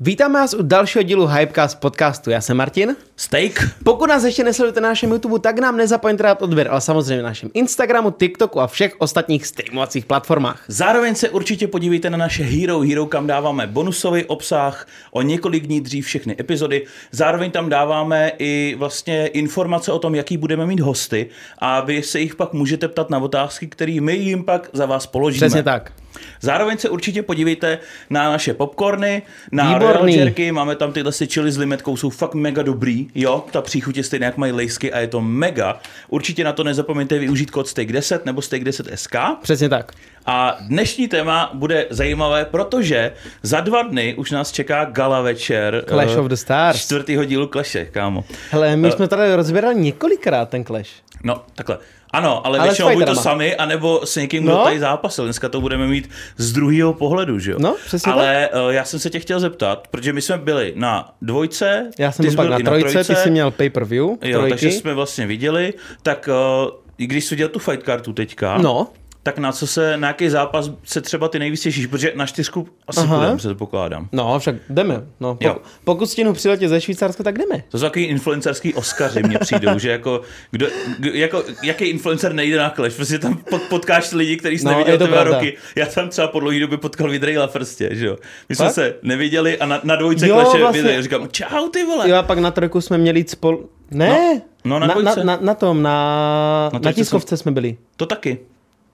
Vítáme vás u dalšího dílu Hypecast podcastu. Já jsem Martin. Steak. Pokud nás ještě nesledujete na našem YouTube, tak nám nezapomeňte dát odběr, ale samozřejmě na našem Instagramu, TikToku a všech ostatních streamovacích platformách. Zároveň se určitě podívejte na naše Hero Hero, kam dáváme bonusový obsah, o několik dní dřív všechny epizody. Zároveň tam dáváme i vlastně informace o tom, jaký budeme mít hosty a vy se jich pak můžete ptat na otázky, které my jim pak za vás položíme. Přesně tak. Zároveň se určitě podívejte na naše popcorny, na Jerky, máme tam tyhle si chili s limetkou, jsou fakt mega dobrý, jo, ta příchuť je stejná, jak mají lejsky a je to mega. Určitě na to nezapomeňte využít kód Steak10 nebo Steak10SK. Přesně tak. A dnešní téma bude zajímavé, protože za dva dny už nás čeká gala večer. Clash eh, of the Stars. Čtvrtýho dílu Clash, kámo. Hele, my jsme tady rozbírali několikrát ten Clash. No, takhle. Ano, ale, Ale většinou buď to sami, anebo s někým, kdo No. tady zápasil. Dneska to budeme mít z druhého pohledu, že jo? No, přesně Ale uh, já jsem se tě chtěl zeptat, protože my jsme byli na dvojce, Já jsem byl pak na i trojce, ty jsi měl pay-per-view, Jo, trojky. takže jsme vlastně viděli, tak uh, i když jsi dělal tu fight kartu teďka, No, tak na co se, na jaký zápas se třeba ty nejvíc těšíš, protože na čtyřku asi Aha. budeme, předpokládám. no, však jdeme. No, Jo. pokud, stihnu přiletět ze Švýcarska, tak jdeme. To jsou takový influencerský Oscaři mně přijdou, že jako, kdo, kdo, jako, jaký influencer nejde na Clash, prostě tam pot, potkáš lidi, který jsi No, neviděl dva roky. Já tam třeba po dlouhé době potkal Vidrejla Frstě, že jo. My jsme Fakt? se neviděli a na, na dvojce Jo, Clash vlastně. vlastně. říkám, čau ty vole. Jo a pak na trojku jsme měli jít spolu... Ne, No, no, na na, na, na, tom, na, Na na, tiskovce jsme byli. To taky.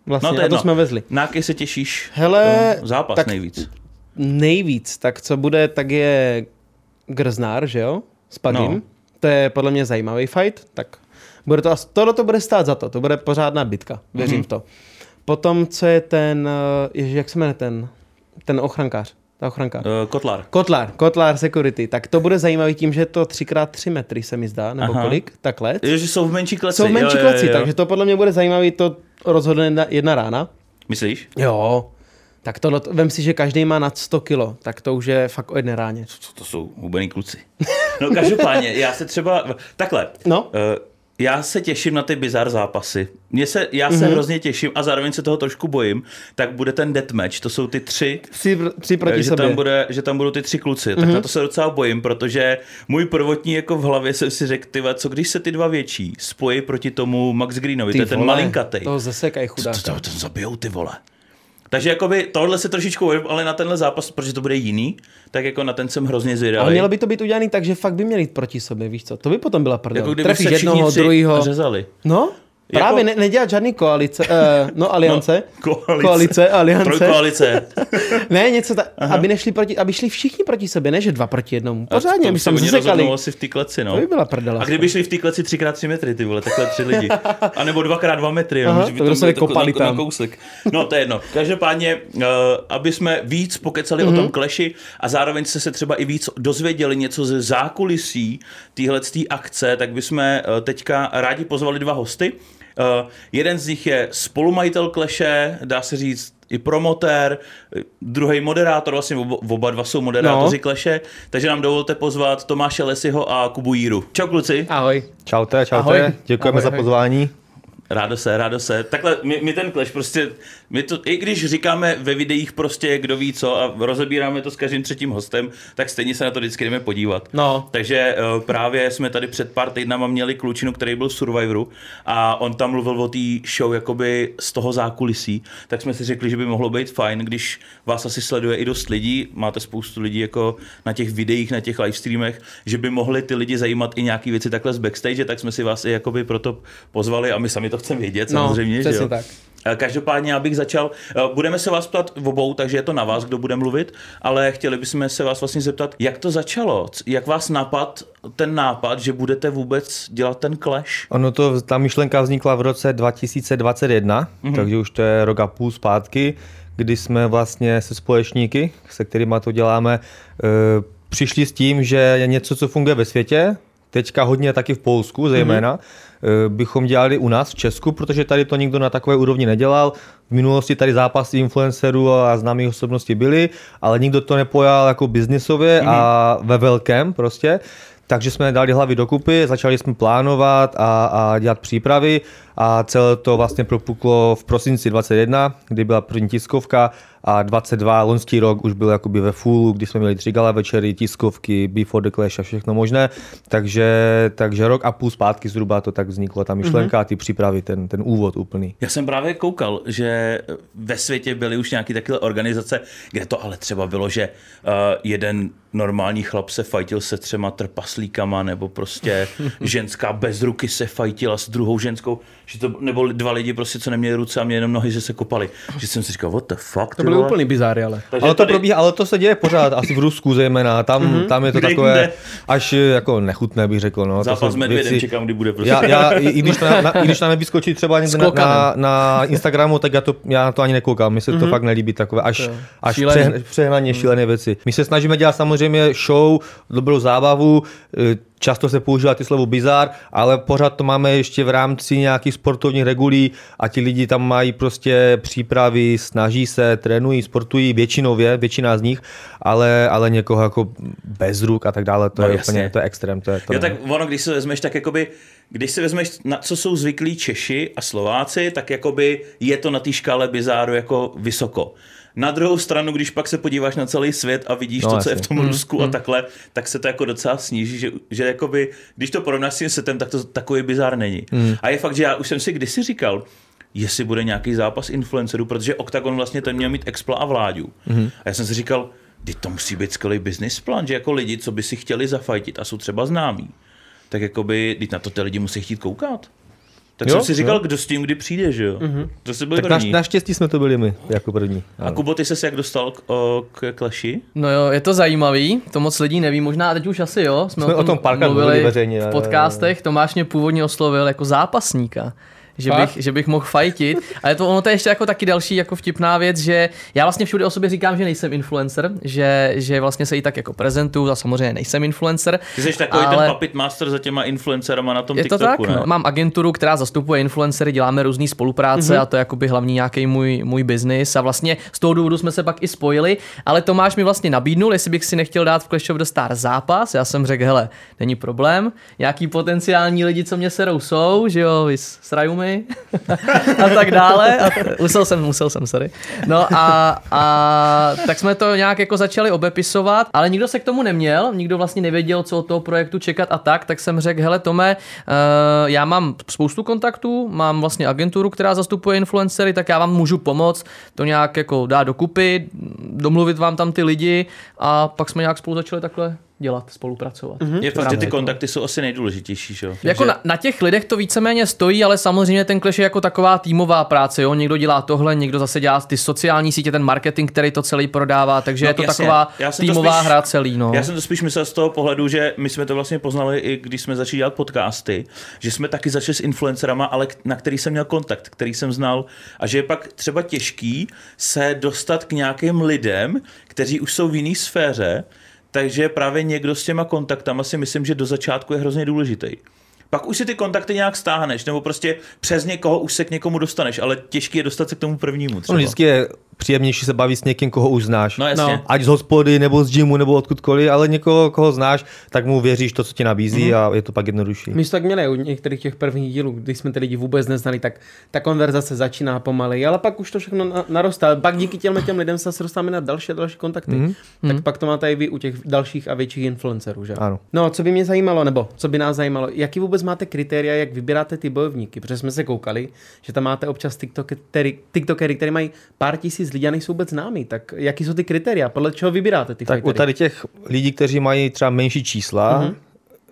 Vlastně, No to a je to jsme vezli. Na jaký se těšíš Hele, zápas tak- nejvíc? Nejvíc, tak co bude, tak je Grznár, že jo? S Pagim. No. To je podle mě zajímavý fight, tak bude to, as- tohle to bude stát za to, to bude pořádná bitka, věřím Mhm. v to. Potom, co je ten, eh, ježi, jak se jmenuje ten, ten ochrankář, ta ochranka. Uh, Kotlar. Kotlar, Kotlar Security, tak to bude zajímavý tím, že je to 3x3 metry se mi zdá, nebo Aha. kolik, takhle. Jo, že jsou v menší kleci. Jsou menší jo, jo, kleci, jo. takže to podle mě bude zajímavý, to rozhodne jedna, jedna rána. Myslíš? Jo, tak tohle, vem si, že každý má nad 100 kilo, tak to už je fakt o jedné ráně. Co to jsou hubený kluci. No každopádně, já se třeba, takhle, No. eh, já se těším na ty bizar zápasy. Mně se, já se Mhm. hrozně těším a zároveň se toho trošku bojím, tak bude ten deathmatch, to jsou ty tři, Tři, tři proti že sobě. Mhm. tam, bude, že tam budou ty tři kluci, tak na to se docela bojím, protože můj prvotní jako v hlavě jsem si řekl, ty vole, co když se ty dva větší spojí proti tomu Max Greenovi, Ty to je ten vole, malinkatej. Toho zasekaj To, chudák. to, ten zabijou ty vole. Takže jakoby tohle se trošičku bojím, ale na tenhle zápas, protože to bude jiný, tak jako na ten jsem hrozně Ale zvědavý. mělo by to být udělané tak, že fakt by měli jít proti sobě, víš co? To by potom byla prdel. Jako kdyby Trefíš se jednoho, tři druhýho. řezali. No, Jako- právě ne, nedělat žádný koalice, uh, no aliance. No, koalice. Koalice, aliance. Trojkoalice. Ne, něco tak, aby nešli proti, aby šli všichni proti sobě, ne, že dva proti jednomu. Pořádně, aby se rozhodnou asi v té kleci, no. To by byla prdela. A kdyby šli v té kleci 3x3 metry, ty vole, takhle tři lidi. A nebo 2x2 metry, Aha, no, to by se kopali tam. na kousek. No, to je jedno. Každopádně, uh, aby jsme víc pokecali Mhm. o tom kleši a zároveň se se třeba i víc dozvěděli něco ze zákulisí téhle akce, tak bychom uh, teďka rádi pozvali dva hosty. Uh, jeden z nich je spolumajitel kleše, dá se říct i promotér, druhý moderátor, vlastně oba, oba dva jsou moderátoři No. kleše, takže nám dovolte pozvat Tomáše Lesiho a Kubu Jíru. Čau kluci. Ahoj. Čaute, čaute, Ahoj. děkujeme Ahoj, za pozvání. Rádo se, rádo se. Takhle, my, my ten Clash prostě, my to, i když říkáme ve videích prostě kdo ví co a rozebíráme to s každým třetím hostem, tak stejně se na to vždycky jdeme podívat. No. Takže uh, právě jsme tady před pár týdnama měli klučinu, který byl v Survivoru a on tam mluvil o té show jakoby z toho zákulisí, tak jsme si řekli, že by mohlo být fajn, když vás asi sleduje i dost lidí, máte spoustu lidí jako na těch videích, na těch livestreamech, že by mohli ty lidi zajímat i nějaký věci takhle z backstage, tak jsme si vás i jakoby proto pozvali a my sami to chceme vědět No, samozřejmě. že přesně jo? tak. Eh, Každopádně, abych začal, eh, budeme se vás ptat v obou, takže je to na vás, kdo bude mluvit, ale chtěli bychom se vás vlastně zeptat, jak to začalo, jak vás napad ten nápad, že budete vůbec dělat ten clash? Ono to, ta myšlenka vznikla v roce 2021, mm-hmm. takže už to je rok a půl zpátky, kdy jsme vlastně se společníky, se kterými to děláme, e, přišli s tím, že je něco, co funguje ve světě, teďka hodně taky v Polsku zejména, mm-hmm. Bychom dělali u nás v Česku, protože tady to nikdo na takové úrovni nedělal. V minulosti tady zápasy influencerů a známých osobností byly, ale nikdo to nepojal jako biznisově mm-hmm. a ve velkém prostě. Takže jsme dali hlavy dokupy, začali jsme plánovat a, a dělat přípravy a celé to vlastně propuklo v prosinci 21, kdy byla první tiskovka a 22 loňský rok už byl jakoby ve fullu, kdy jsme měli tři gala večery, tiskovky, Before the Clash a všechno možné, takže, takže rok a půl zpátky zhruba to tak vzniklo, ta myšlenka a ty přípravy, ten, ten úvod úplný. Já jsem právě koukal, že ve světě byly už nějaké takové organizace, kde to ale třeba bylo, že uh, jeden normální chlap se fajtil se třema trpaslíkama, nebo prostě ženská bez ruky se fajtila s druhou ženskou, že to, nebo dva lidi prostě, co neměli ruce a měli jenom nohy, že se kopali. Že jsem si říkal, what the fuck, To byly vole? úplný bizáry, ale. Takže Ale to tady- probíhá, ale to se děje pořád, asi v Rusku zejména, tam, mm-hmm. tam je to Kde takové jinde? až jako nechutné, bych řekl. No. Zápas s medvědem věci- čekám, kdy bude prostě. Já, já, i, i, když na, na, I když nám nevyskočí třeba někde na, na, na, Instagramu, tak já, to, já na to ani nekoukám. Mně se to fakt nelíbí takové až, až Šílený. přehn, přehnaně šílené věci. My se snažíme dělat samozřejmě show, dobrou zábavu, eh, často se používá ty slovo bizar, ale pořád to máme ještě v rámci nějakých sportovních regulí a ti lidi tam mají prostě přípravy, snaží se, trénují, sportují většinově, většina z nich, ale, ale někoho jako bez ruk a tak dále, to No, je jasně. úplně, to je extrém. To je, to Jo, ne. tak ono, když se vezmeš, tak jakoby, když si vezmeš, na co jsou zvyklí Češi a Slováci, tak jakoby je to na té škále bizáru jako vysoko. Na druhou stranu, když pak se podíváš na celý svět a vidíš No, to, co je v tom Rusku a takhle, tak se to jako docela sníží, že, že jakoby, když to porovnáš s tím světem, tak to takový bizár není. A je fakt, že já už jsem si kdysi říkal, jestli bude nějaký zápas influencerů, protože Octagon vlastně ten měl mít Expla a Vláďu. A já jsem si říkal, Teď to musí být skvělý business plán, že jako lidi, co by si chtěli zafajtit a jsou třeba známí, tak jakoby, teď na to ty lidi musí chtít koukat. Tak Jo, jsem si říkal, jo. kdo s tím kdy přijde, že jo? Mm-hmm. To se byl Tak naš, první. naštěstí jsme to byli my jako první. A Kubo, ty se jak dostal k, o, k Clashi? No jo, je to zajímavý, to moc lidí neví, možná a teď už asi jo, jsme, Jsme o tom párkrát mluvili veřejně, v jo, podcastech, Tomáš mě původně oslovil jako zápasníka. Že Fakt? bych, že bych mohl fajtit. Ale to, ono to je ještě jako taky další jako vtipná věc, že já vlastně všude o sobě říkám, že nejsem influencer, že, že vlastně se i tak jako prezentuju a samozřejmě nejsem influencer. Ty jsi takový ale... ten puppet master za těma influencerama na tom Je to TikToku, tak, ne? no. Mám agenturu, která zastupuje influencery, děláme různé spolupráce mm-hmm. a to je jakoby hlavní nějaký můj, můj biznis a vlastně z toho důvodu jsme se pak i spojili, ale Tomáš mi vlastně nabídnul, jestli bych si nechtěl dát v Clash of the Stars zápas, já jsem řekl, hele, není problém, nějaký potenciální lidi, co mě serou jsou, že jo, vy a tak dále, a t- musel jsem, musel jsem, sorry. No a, a tak jsme to nějak jako začali obepisovat, ale nikdo se k tomu neměl, nikdo vlastně nevěděl, co od toho projektu čekat a tak, tak jsem řekl, hele Tome, uh, já mám spoustu kontaktů, mám vlastně agenturu, která zastupuje influencery, tak já vám můžu pomoct to nějak jako dát dokupy, domluvit vám tam ty lidi a pak jsme nějak spolu začali takhle dělat, spolupracovat. Mm-hmm. Je fakt, že ty kontakty jsou asi nejdůležitější, že jo? Jako na, na těch lidech to víceméně stojí, ale samozřejmě ten Clash je jako taková týmová práce, jo. Někdo dělá tohle, někdo zase dělá ty sociální sítě, ten marketing, který to celý prodává, takže No, je to jasně. taková Já jsem to týmová spíš- hra celý, no. Já jsem to spíš myslel z toho pohledu, že my jsme to vlastně poznali i když jsme začali dělat podcasty, že jsme taky začali s influencerama, ale na který jsem měl kontakt, který jsem znal a že je pak třeba těžký se dostat k nějakým lidem, kteří už jsou v jiné sféře, takže právě někdo s těma kontaktama si myslím, že do začátku je hrozně důležitý. Pak už si ty kontakty nějak stáhneš, nebo prostě přes někoho už se k někomu dostaneš, ale těžký je dostat se k tomu prvnímu No, třeba. vždycky je příjemnější se bavit s někým, koho už znáš. No jasně. No. Ať z hospody, nebo z gymu, nebo odkudkoliv, ale někoho, koho znáš, tak mu věříš to, co ti nabízí Mhm. mm-hmm. a je to pak jednodušší. My jsme tak měli u některých těch prvních dílů, když jsme ty lidi vůbec neznali, tak ta konverzace začíná pomalej, ale pak už to všechno na- narostá. Pak díky těm, těm lidem se dostáváme na další a další kontakty. Mm-hmm. Tak pak to máte i vy u těch dalších a větších influencerů, že? Ano. No, co by mě zajímalo, nebo co by nás zajímalo, jaký vůbec máte kritéria, jak vybíráte ty bojovníky? Protože jsme se koukali, že tam máte občas TikTokery, TikTokery které mají pár tisíc lidí a nejsou vůbec známí. Tak jaký jsou ty kritéria? Podle čeho vybíráte ty Tak u fightery? tady těch lidí, kteří mají třeba menší čísla, Mhm. mm-hmm.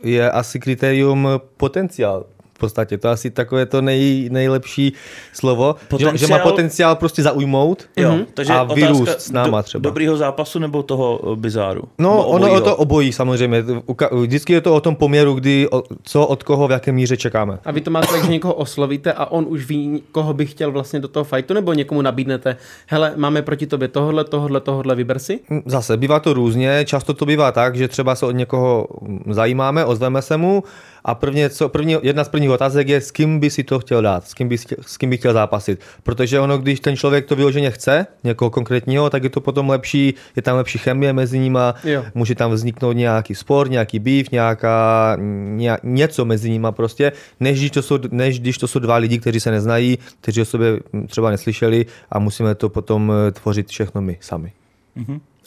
je asi kritérium potenciál. V podstatě to je asi takové to nej, nejlepší slovo, potenciál... že, že má Potenciál- prostě zaujmout Jo, Mhm. takže a otázka vyrůst s náma třeba. Dobrýho zápasu nebo toho eh, bizáru? No, Nebo ono je obojího? to obojí samozřejmě. Vždycky je to o tom poměru, kdy, o, co od koho v jaké míře čekáme. A vy to máte tak, že někoho oslovíte a on už ví, koho by chtěl vlastně do toho fightu, nebo někomu nabídnete, hele, máme proti tobě tohle, tohle, tohle, vyber si? Mm, Zase bývá to různě, často to bývá tak, že třeba se od někoho mm, zajímáme, ozveme se mu a prvně, co, první, jedna z prvních otázek je, s kým by si to chtěl dát, s kým by, s kým by chtěl zápasit. Protože ono, když ten člověk to vyloženě chce, někoho konkrétního, tak je to potom lepší, je tam lepší chemie mezi nima, Jo. může tam vzniknout nějaký spor, nějaký býv, nějaká, ně, něco mezi nima prostě, než když, to jsou, než když to jsou dva lidi, kteří se neznají, kteří o sobě třeba neslyšeli a musíme to potom eh, tvořit všechno my sami.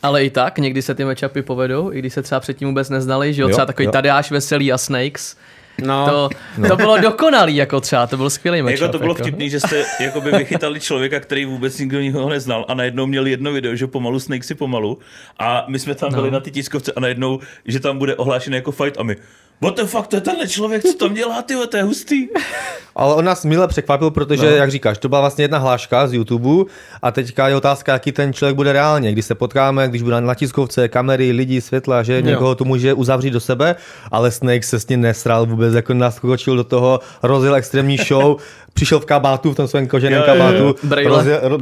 Ale i tak, někdy se ty matchupy povedou, i když se třeba předtím vůbec neznali, že jo, Jo, třeba takový jo. Tadeáš Veselý a Snakes. No, To, to bylo dokonalý, jako třeba, to byl skvělý matchup. Jako to bylo jako. vtipný, že jste jakoby vychytali člověka, který vůbec nikdo nikoho neznal a najednou měli jedno video, že pomalu Snake si pomalu a my jsme tam byli No. na ty tiskovce a najednou, že tam bude ohlášený jako fight a my What the fuck, to je tenhle člověk, co tam dělá, ty to je hustý. Ale on nás mile překvapil, protože, no. jak říkáš, to byla vlastně jedna hláška z YouTube a teďka je otázka, jaký ten člověk bude reálně. Když se potkáme, když bude na tiskovce, kamery, lidi, světla, že někoho to může uzavřít do sebe, ale Snake se s ním nesral vůbec, jako naskočil do toho, rozjel extrémní show, přišel v kabátu, v tom svém koženém Jo, kabátu, Brejle. rozjel, ro,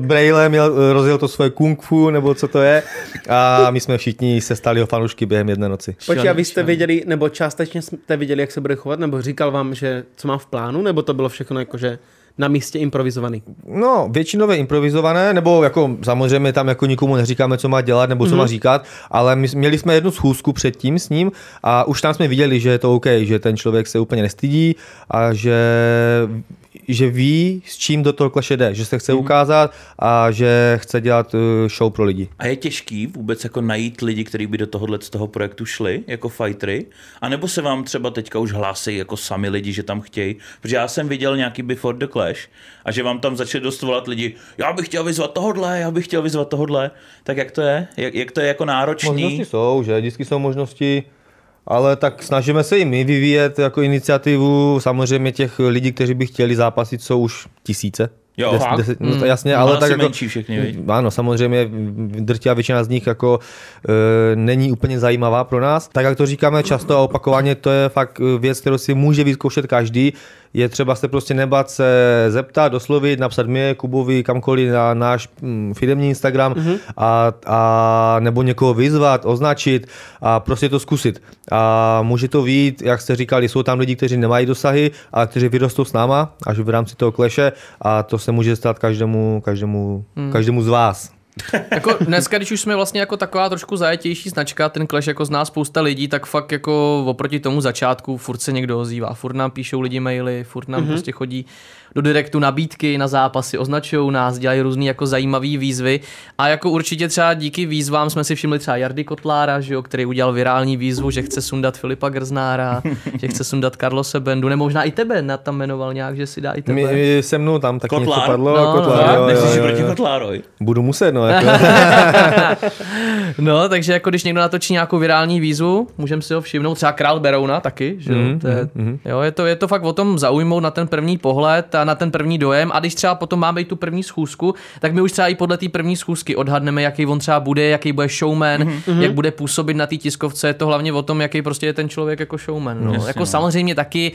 měl, rozjel to svoje kung fu, nebo co to je, a my jsme všichni se stali o fanoušky během jedné noci. Počkej, a vy jste věděli, nebo částečně jste věděli, jak se bude chovat, nebo říkal vám, že co má v plánu, nebo to bylo všechno jakože na místě improvizovaný? No, většinově improvizované, nebo jako samozřejmě tam jako nikomu neříkáme, co má dělat nebo co mm-hmm. má říkat, ale my, měli jsme jednu schůzku předtím s ním a už tam jsme viděli, že je to OK, že ten člověk se úplně nestydí a že, že ví, s čím do toho kleše jde, že se chce mm-hmm. ukázat a že chce dělat eh, show pro lidi. A je těžký vůbec jako najít lidi, kteří by do tohohle z toho projektu šli jako fightery? A nebo se vám třeba teďka už hlásí jako sami lidi, že tam chtějí? Protože já jsem viděl nějaký Before the Clash a že vám tam začali dost volat lidi, já bych chtěl vyzvat tohodle, já bych chtěl vyzvat tohodle. Tak jak to je? Jak, jak to je jako náročný? Možnosti jsou, že vždycky jsou možnosti, ale tak snažíme se i my vyvíjet jako iniciativu. Samozřejmě těch lidí, kteří by chtěli zápasit, jsou už tisíce. Jo, Des, deset, no to jasně, Ale ale tak jako, menší všechny, viď? Ano, samozřejmě drtivá většina z nich jako e, není úplně zajímavá pro nás. Tak jak to říkáme často a opakovaně, to je fakt eh, věc, kterou si může vyzkoušet každý. Je třeba se prostě nebát se zeptat, oslovit, napsat mě, Kubovi, kamkoliv na náš mm, firmní Instagram mm-hmm. a, a nebo někoho vyzvat, označit a prostě to zkusit. A může to vít, jak jste říkali, jsou tam lidi, kteří nemají dosahy, a kteří vyrostou s náma až v rámci toho kleše a to se může stát každému, každému, mm. každému z vás. Jako dneska, když už jsme vlastně jako taková trošku zajetější značka, ten Clash jako zná spousta lidí, tak fakt jako oproti tomu začátku furt se někdo ozývá, furt nám píšou lidi maily, furt nám mm-hmm. prostě chodí do direktu nabídky na zápasy, označují nás, dělají různý jako zajímavý výzvy a jako určitě třeba díky výzvám jsme si všimli třeba Jardy Kotlára, že jo, který udělal virální výzvu, že chce sundat Filipa Grznára, že chce sundat Carlose Bendu, nebo možná i tebe na tam jmenoval nějak, že si dá i tebe. My, my se mnou tam taky Kotlár? něco padlo. No, Kotlár, no. jo, jo, jo, proti jo. Kotlároj? Budu muset, no. Jako. No, takže jako když někdo natočí nějakou virální výzvu, můžeme si ho všimnout, třeba Král Berouna taky, že jo, Mhm, to je, jo, je to, je to fakt o tom zaujmout na ten první pohled a na ten první dojem a když třeba potom máme i tu první schůzku, tak my už třeba i podle té první schůzky odhadneme, jaký on třeba bude, jaký bude showman, Mhm, jak bude působit na té tiskovce, je to hlavně o tom, jaký prostě je ten člověk jako showman. No. jako samozřejmě taky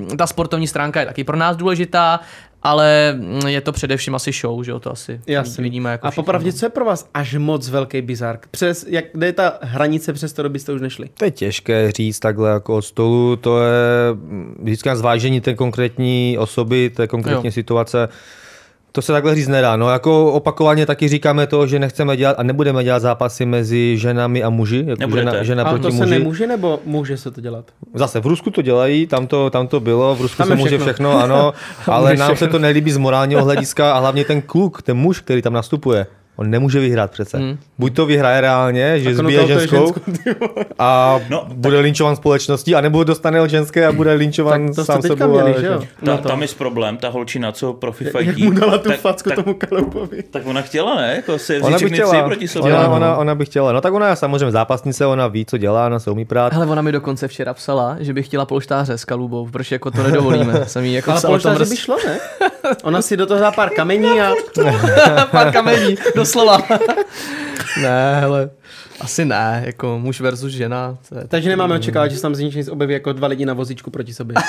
uh, ta sportovní stránka je taky pro nás důležitá, ale mm, je to především asi show, že jo, to asi Jasně. vidíme jako a všichni, popravdě, no. co je pro vás až moc velký bizark? Přes, jak, kde je ta hranice, přes to byste už nešli? To je těžké říct takhle jako od stolu, to je mm, vždycky na zvážení té konkrétní osoby, té konkrétní Jo. situace. To se takhle říct nedá. No, jako opakovaně taky říkáme to, že nechceme dělat a nebudeme dělat zápasy mezi ženami a muži. Jako Nebudete. žena, žena A proti to se muži. nemůže, nebo může se to dělat? Zase v Rusku to dělají, tam to, tam to bylo, v Rusku Tam se může všechno. všechno, ano, ale nám se všechno. to nelíbí z morálního hlediska a hlavně ten kluk, ten muž, který tam nastupuje, on nemůže vyhrát přece. Hmm. Buď to vyhraje reálně, že Tak zbije ženskou, ženskou, a No, bude linčovan společností, anebo dostane od ženské a bude linčovan Tak to sám sebou. měli, že jo? Ta, No to. tam je problém, ta holčina, co profi Jak fightí. mu dala tu tak, facku tak, tomu Kaloupovi. tak ona chtěla, ne? Jako si vzít Ona by všechny chtěla, proti sobě. ona, ona, ona by chtěla. No tak ona je samozřejmě zápasnice, ona ví, co dělá, ona se umí prát. Hele, ona mi dokonce včera psala, že by chtěla polštáře s kalubou, protože jako to nedovolíme. Jsem jí jako Ale mrz... by šlo, ne? Ona si do toho dá pár kamení a... pár kamení, doslova. ne, hele, asi ne, jako muž versus žena. To je... Takže nemáme očekávat, že se tam z nic objeví jako dva lidi na vozíčku proti sobě.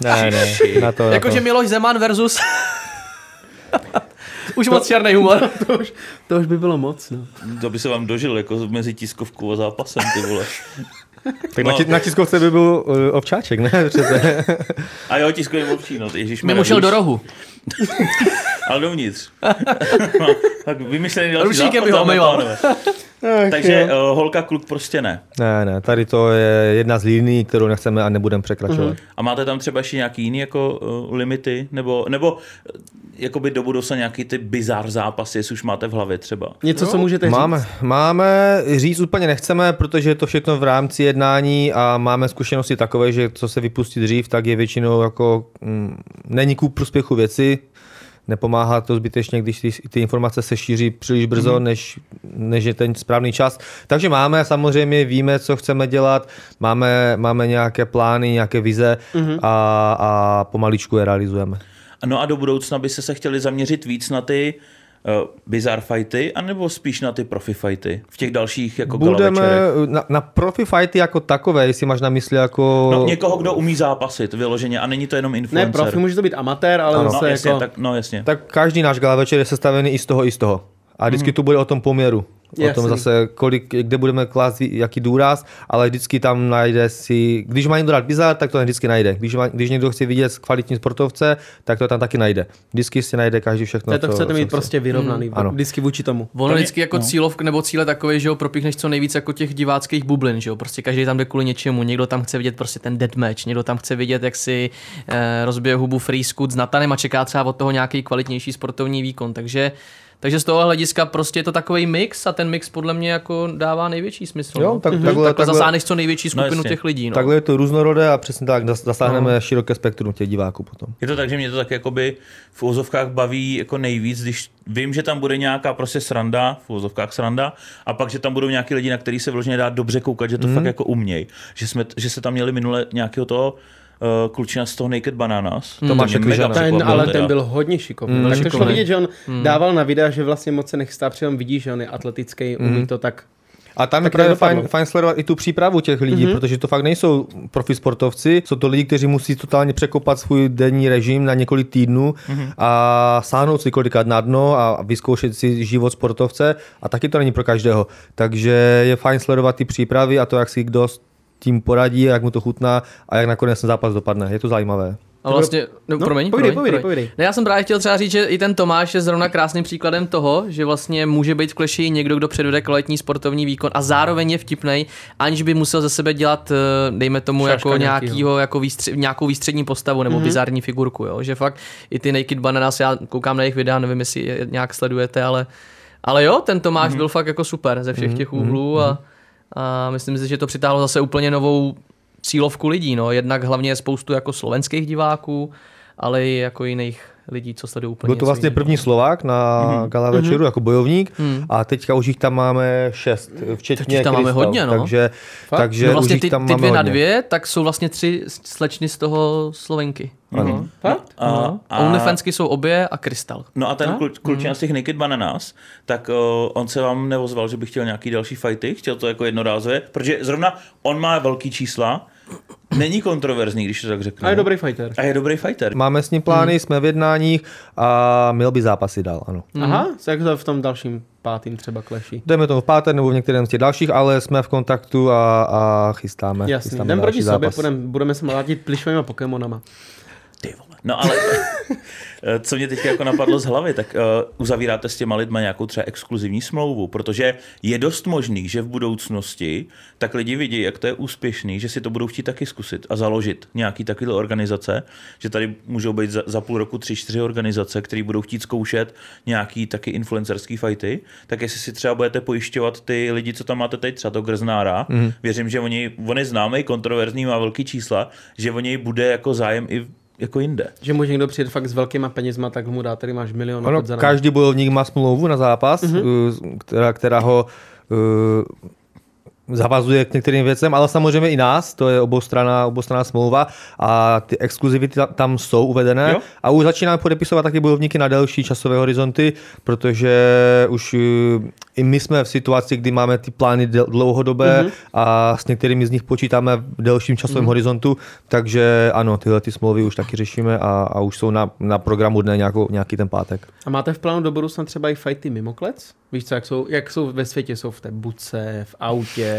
Ne, ne, na to, na to. Jakože Miloš Zeman versus... Už moc černý humor. to, už, to už by bylo moc, no. To by se vám dožil jako mezi tiskovkou a zápasem, ty vole. Tak No. na, ti- na tiskovce by byl uh, ovčáček, ne? Přece. A jo, tiskový mluvčí, no, ježiš, Mimo šel do rohu. Ale dovnitř. no, tak vymyšlený další Ručníkem západ, by ho omejval. Ach, Takže jo. uh, holka, kluk prostě ne. ne, ne, tady to je jedna z linií, kterou nechceme a nebudeme překračovat. A máte tam třeba ještě nějaký jiný jako uh, limity? Nebo, nebo uh, jakoby do budoucna nějaký ty bizar zápasy, jestli už máte v hlavě třeba? Něco, co můžete říct. Máme, máme, říct úplně nechceme, protože je to všechno v rámci jednání a máme zkušenosti takové, že co se vypustí dřív, tak je většinou jako, mm, není ku prospěchu věci, nepomáhá to zbytečně, když ty, ty informace se šíří příliš brzo, mm. než, než je ten správný čas. Takže máme, samozřejmě víme, co chceme dělat, máme, máme nějaké plány, nějaké vize mm. a, a pomaličku je realizujeme. No a do budoucna by se se chtěli zaměřit víc na ty uh, bizar fighty, anebo spíš na ty profi fighty v těch dalších jako Budeme galavečerech? na, na profi fighty jako takové, jestli máš na mysli jako... No, někoho, kdo umí zápasit vyloženě a není to jenom Ne, influencer. profi, může to být amatér, ale Ano. No zase jasně, jako... tak, no jasně. Tak každý náš gala večer je sestavený i z toho, i z toho. A vždycky to bude o tom poměru. O tom Jasný. zase, kolik, kde budeme klást jaký důraz, ale vždycky tam najde si, když má někdo rád bizar, tak to vždycky najde. Když, má, když někdo chce vidět kvalitní sportovce, tak to tam taky najde. Vždycky si najde každý všechno. Ne, to co- chcete mít prostě vyrovnaný, Ano. vždycky vůči tomu. Ono vždycky jako no. nebo cíle takové, že jo, propíchneš co nejvíc jako těch diváckých bublin, že jo, prostě každý tam jde kvůli něčemu, někdo tam chce vidět prostě ten deathmatch, někdo tam chce vidět, jak si eh, rozbije hubu free scoot s Natanem a čeká třeba od toho nějaký kvalitnější sportovní výkon, takže takže z toho hlediska prostě je to takový mix a ten mix podle mě jako dává největší smysl. Jo, no. tak- Mhm. takhle- takhle takhle- zasáhneš co největší skupinu jasně. těch lidí. No. Takhle je to různorodé a přesně tak zas- zasáhneme široké spektrum těch diváků potom. Je to tak, že mě to tak jakoby v úzovkách baví jako nejvíc, když vím, že tam bude nějaká prostě sranda, v úzovkách sranda, a pak, že tam budou nějaký lidi, na který se vložně dá dobře koukat, že to mm. fakt jako uměj. Že, jsme, že se tam měli minule nějakého toho klučina z toho Naked Bananas. To Tomáše Kryžana. Ten, ale ten byl hodně šikovný. Mm, tak to šlo vidět, že on dával na videa, že vlastně moc se nechystá, protože on vidí, že on je atletický, umí to tak. A tam je Tak právě jak dopadlo? fajn, fajn sledovat i tu přípravu těch lidí, mm-hmm. protože to fakt nejsou profi sportovci, jsou to lidi, kteří musí totálně překopat svůj denní režim na několik týdnů mm-hmm. a sáhnout si kolikrát na dno a vyzkoušet si život sportovce a taky to není pro každého. Takže je fajn sledovat ty přípravy a to, jak si kdo tím poradí, jak mu to chutná a jak nakonec ten zápas dopadne. Je to zajímavé. A vlastně, no, No, promiň, povídej, promiň, povídej, promiň. povídej. Ne, já jsem právě chtěl třeba říct, že i ten Tomáš je zrovna krásným příkladem toho, že vlastně může být v kleši někdo, kdo předvede kvalitní sportovní výkon a zároveň je vtipnej, aniž by musel ze sebe dělat, eh, dejme tomu, Šaška jako nějakýho. jako výstři, nějakou výstřední postavu nebo mm-hmm. bizarní figurku, jo? že fakt i ty Naked Bananas, já koukám na jejich videa, nevím, jestli je nějak sledujete, ale, ale jo, ten Tomáš mm-hmm. byl fakt jako super ze všech těch úhlů a, a myslím si, že to přitáhlo zase úplně novou cílovku lidí, no, jednak hlavně spoustu jako slovenských diváků, ale i jako jiných lidí, co sledují úplně Byl to vlastně jiného. první Slovák na mm-hmm. gala večeru jako bojovník a teďka už jich tam máme šest, včetně Teď tam máme hodně, no. Takže, takže no vlastně už ty, tam ty máme dvě na hodně. dvě, tak jsou vlastně tři slečny z toho Slovenky. No. Fakt? A, A, a OnlyFansky jsou obě a Krystal. No a ten klu, klučina z těch Naked Bananas, tak uh, on se vám neozval, že by chtěl nějaký další fighty, chtěl to jako jednorázové, protože zrovna on má velký čísla, není kontroverzní, když to tak řeknu. A je dobrý fighter. A je dobrý fighter. Máme s ním plány, hmm. jsme v jednáních a měl by zápasy dál, ano. Aha, jak to v tom dalším pátým třeba kleší. Jdeme tomu v pátek nebo v některém z těch dalších, ale jsme v kontaktu a, a chystáme. Jasný, chystáme jdem proti další sobě, zápas. budem, budeme se mlátit plišovými Pokémonama. No ale eh, co mě teď jako napadlo z hlavy, tak uh, uzavíráte s těma lidma nějakou třeba exkluzivní smlouvu, protože je dost možný, že v budoucnosti tak lidi vidí, jak to je úspěšný, že si to budou chtít taky zkusit a založit nějaký takovýhle organizace, že tady můžou být za, za půl roku tři, čtyři organizace, které budou chtít zkoušet nějaký taky influencerský fighty, tak jestli si třeba budete pojišťovat ty lidi, co tam máte teď, třeba to Grznára, mm. věřím, že oni, on je známý, kontroverzní, má velký čísla, že o něj bude jako zájem i jako jinde. Že může někdo přijet fakt s velkýma penězma, tak mu dá, tady máš milion námi. každý bojovník má smlouvu na zápas, mm-hmm. která, která ho uh, zavazuje k některým věcem, ale samozřejmě i nás, to je oboustranná, oboustranná smlouva a ty exkluzivity ta- tam jsou uvedené Jo. a už začínáme podepisovat taky bojovníky na delší časové horizonty, protože už i my jsme v situaci, kdy máme ty plány dlouhodobé mm-hmm. a s některými z nich počítáme v delším časovém mm-hmm. horizontu, takže ano, tyhle ty smlouvy už taky řešíme a, a už jsou na, na programu dne nějakou, nějaký ten pátek. A máte v plánu do budoucna třeba i fighty mimo klec? Víš co, jak jsou, jak jsou ve světě, jsou v té buce, v autě,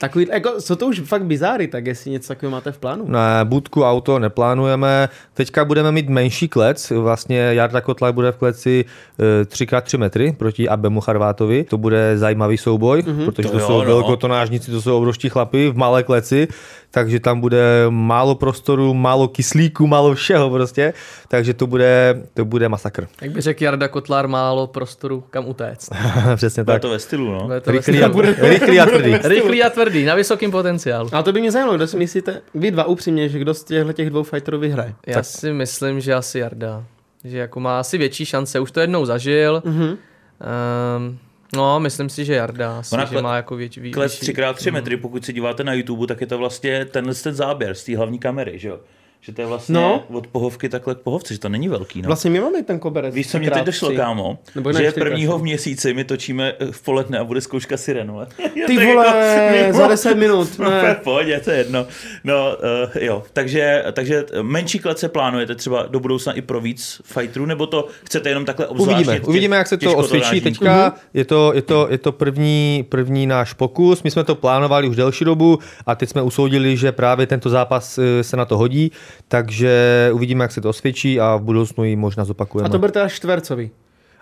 Takový, jako, jsou to už fakt bizáry, tak jestli něco takového máte v plánu. Ne, budku, auto neplánujeme. Teďka budeme mít menší klec. Vlastně Jarda Kotla bude v kleci e, 3x3 metry proti Abemu Charvátovi. To bude zajímavý souboj, mm-hmm. protože to, To jo, jsou no. velkotonážníci, to jsou obrovští chlapy v malé kleci, takže tam bude málo prostoru, málo kyslíku, málo všeho prostě. Takže to bude, to bude masakr. Jak by řekl Jarda Kotlár, málo prostoru kam utéct. Přesně Bude tak. to ve stylu, no. Bude to Rychlý a, rychlý a tvrdý. Rychlý a tvrdý, na vysokém potenciálu. A to by mě zajímalo, kdo si myslíte, vy dva upřímně, že kdo z těchto těch dvou fighterů vyhraje? Já si myslím, že asi Jarda. Že jako má asi větší šance, už to jednou zažil. Mhm. Um, no, myslím si, že Jarda. Asi, Ona že kle- má jako větší, větší Klec 3x3 metry, pokud se díváte na YouTube, tak je to vlastně tenhle ten záběr z té hlavní kamery, že jo? Že to je vlastně No. od pohovky takhle k pohovce, že to není velký, no. Vlastně my máme ten koberec. Víš, co mě teď došlo, kámo? Nebo že prvního v měsíci my točíme eh, v poledne a bude zkouška siren, vole. Ty To vole, jako za 10 minut. No, Ne. v pohodě, to je jedno. No, uh, jo, takže, takže menší klece plánujete třeba do budoucna i pro víc fighterů, nebo to chcete jenom takhle obzvlášť? Uvidíme, těch uvidíme, jak se to osvědčí těžkotonážníků? teďka. Je to, je to, je to první, první náš pokus. My jsme to plánovali už delší dobu a teď jsme usoudili, že právě tento zápas eh, se na to hodí, takže uvidíme, jak se to osvědčí a v budoucnu ji možná zopakujeme. A to byl teda čtvercový.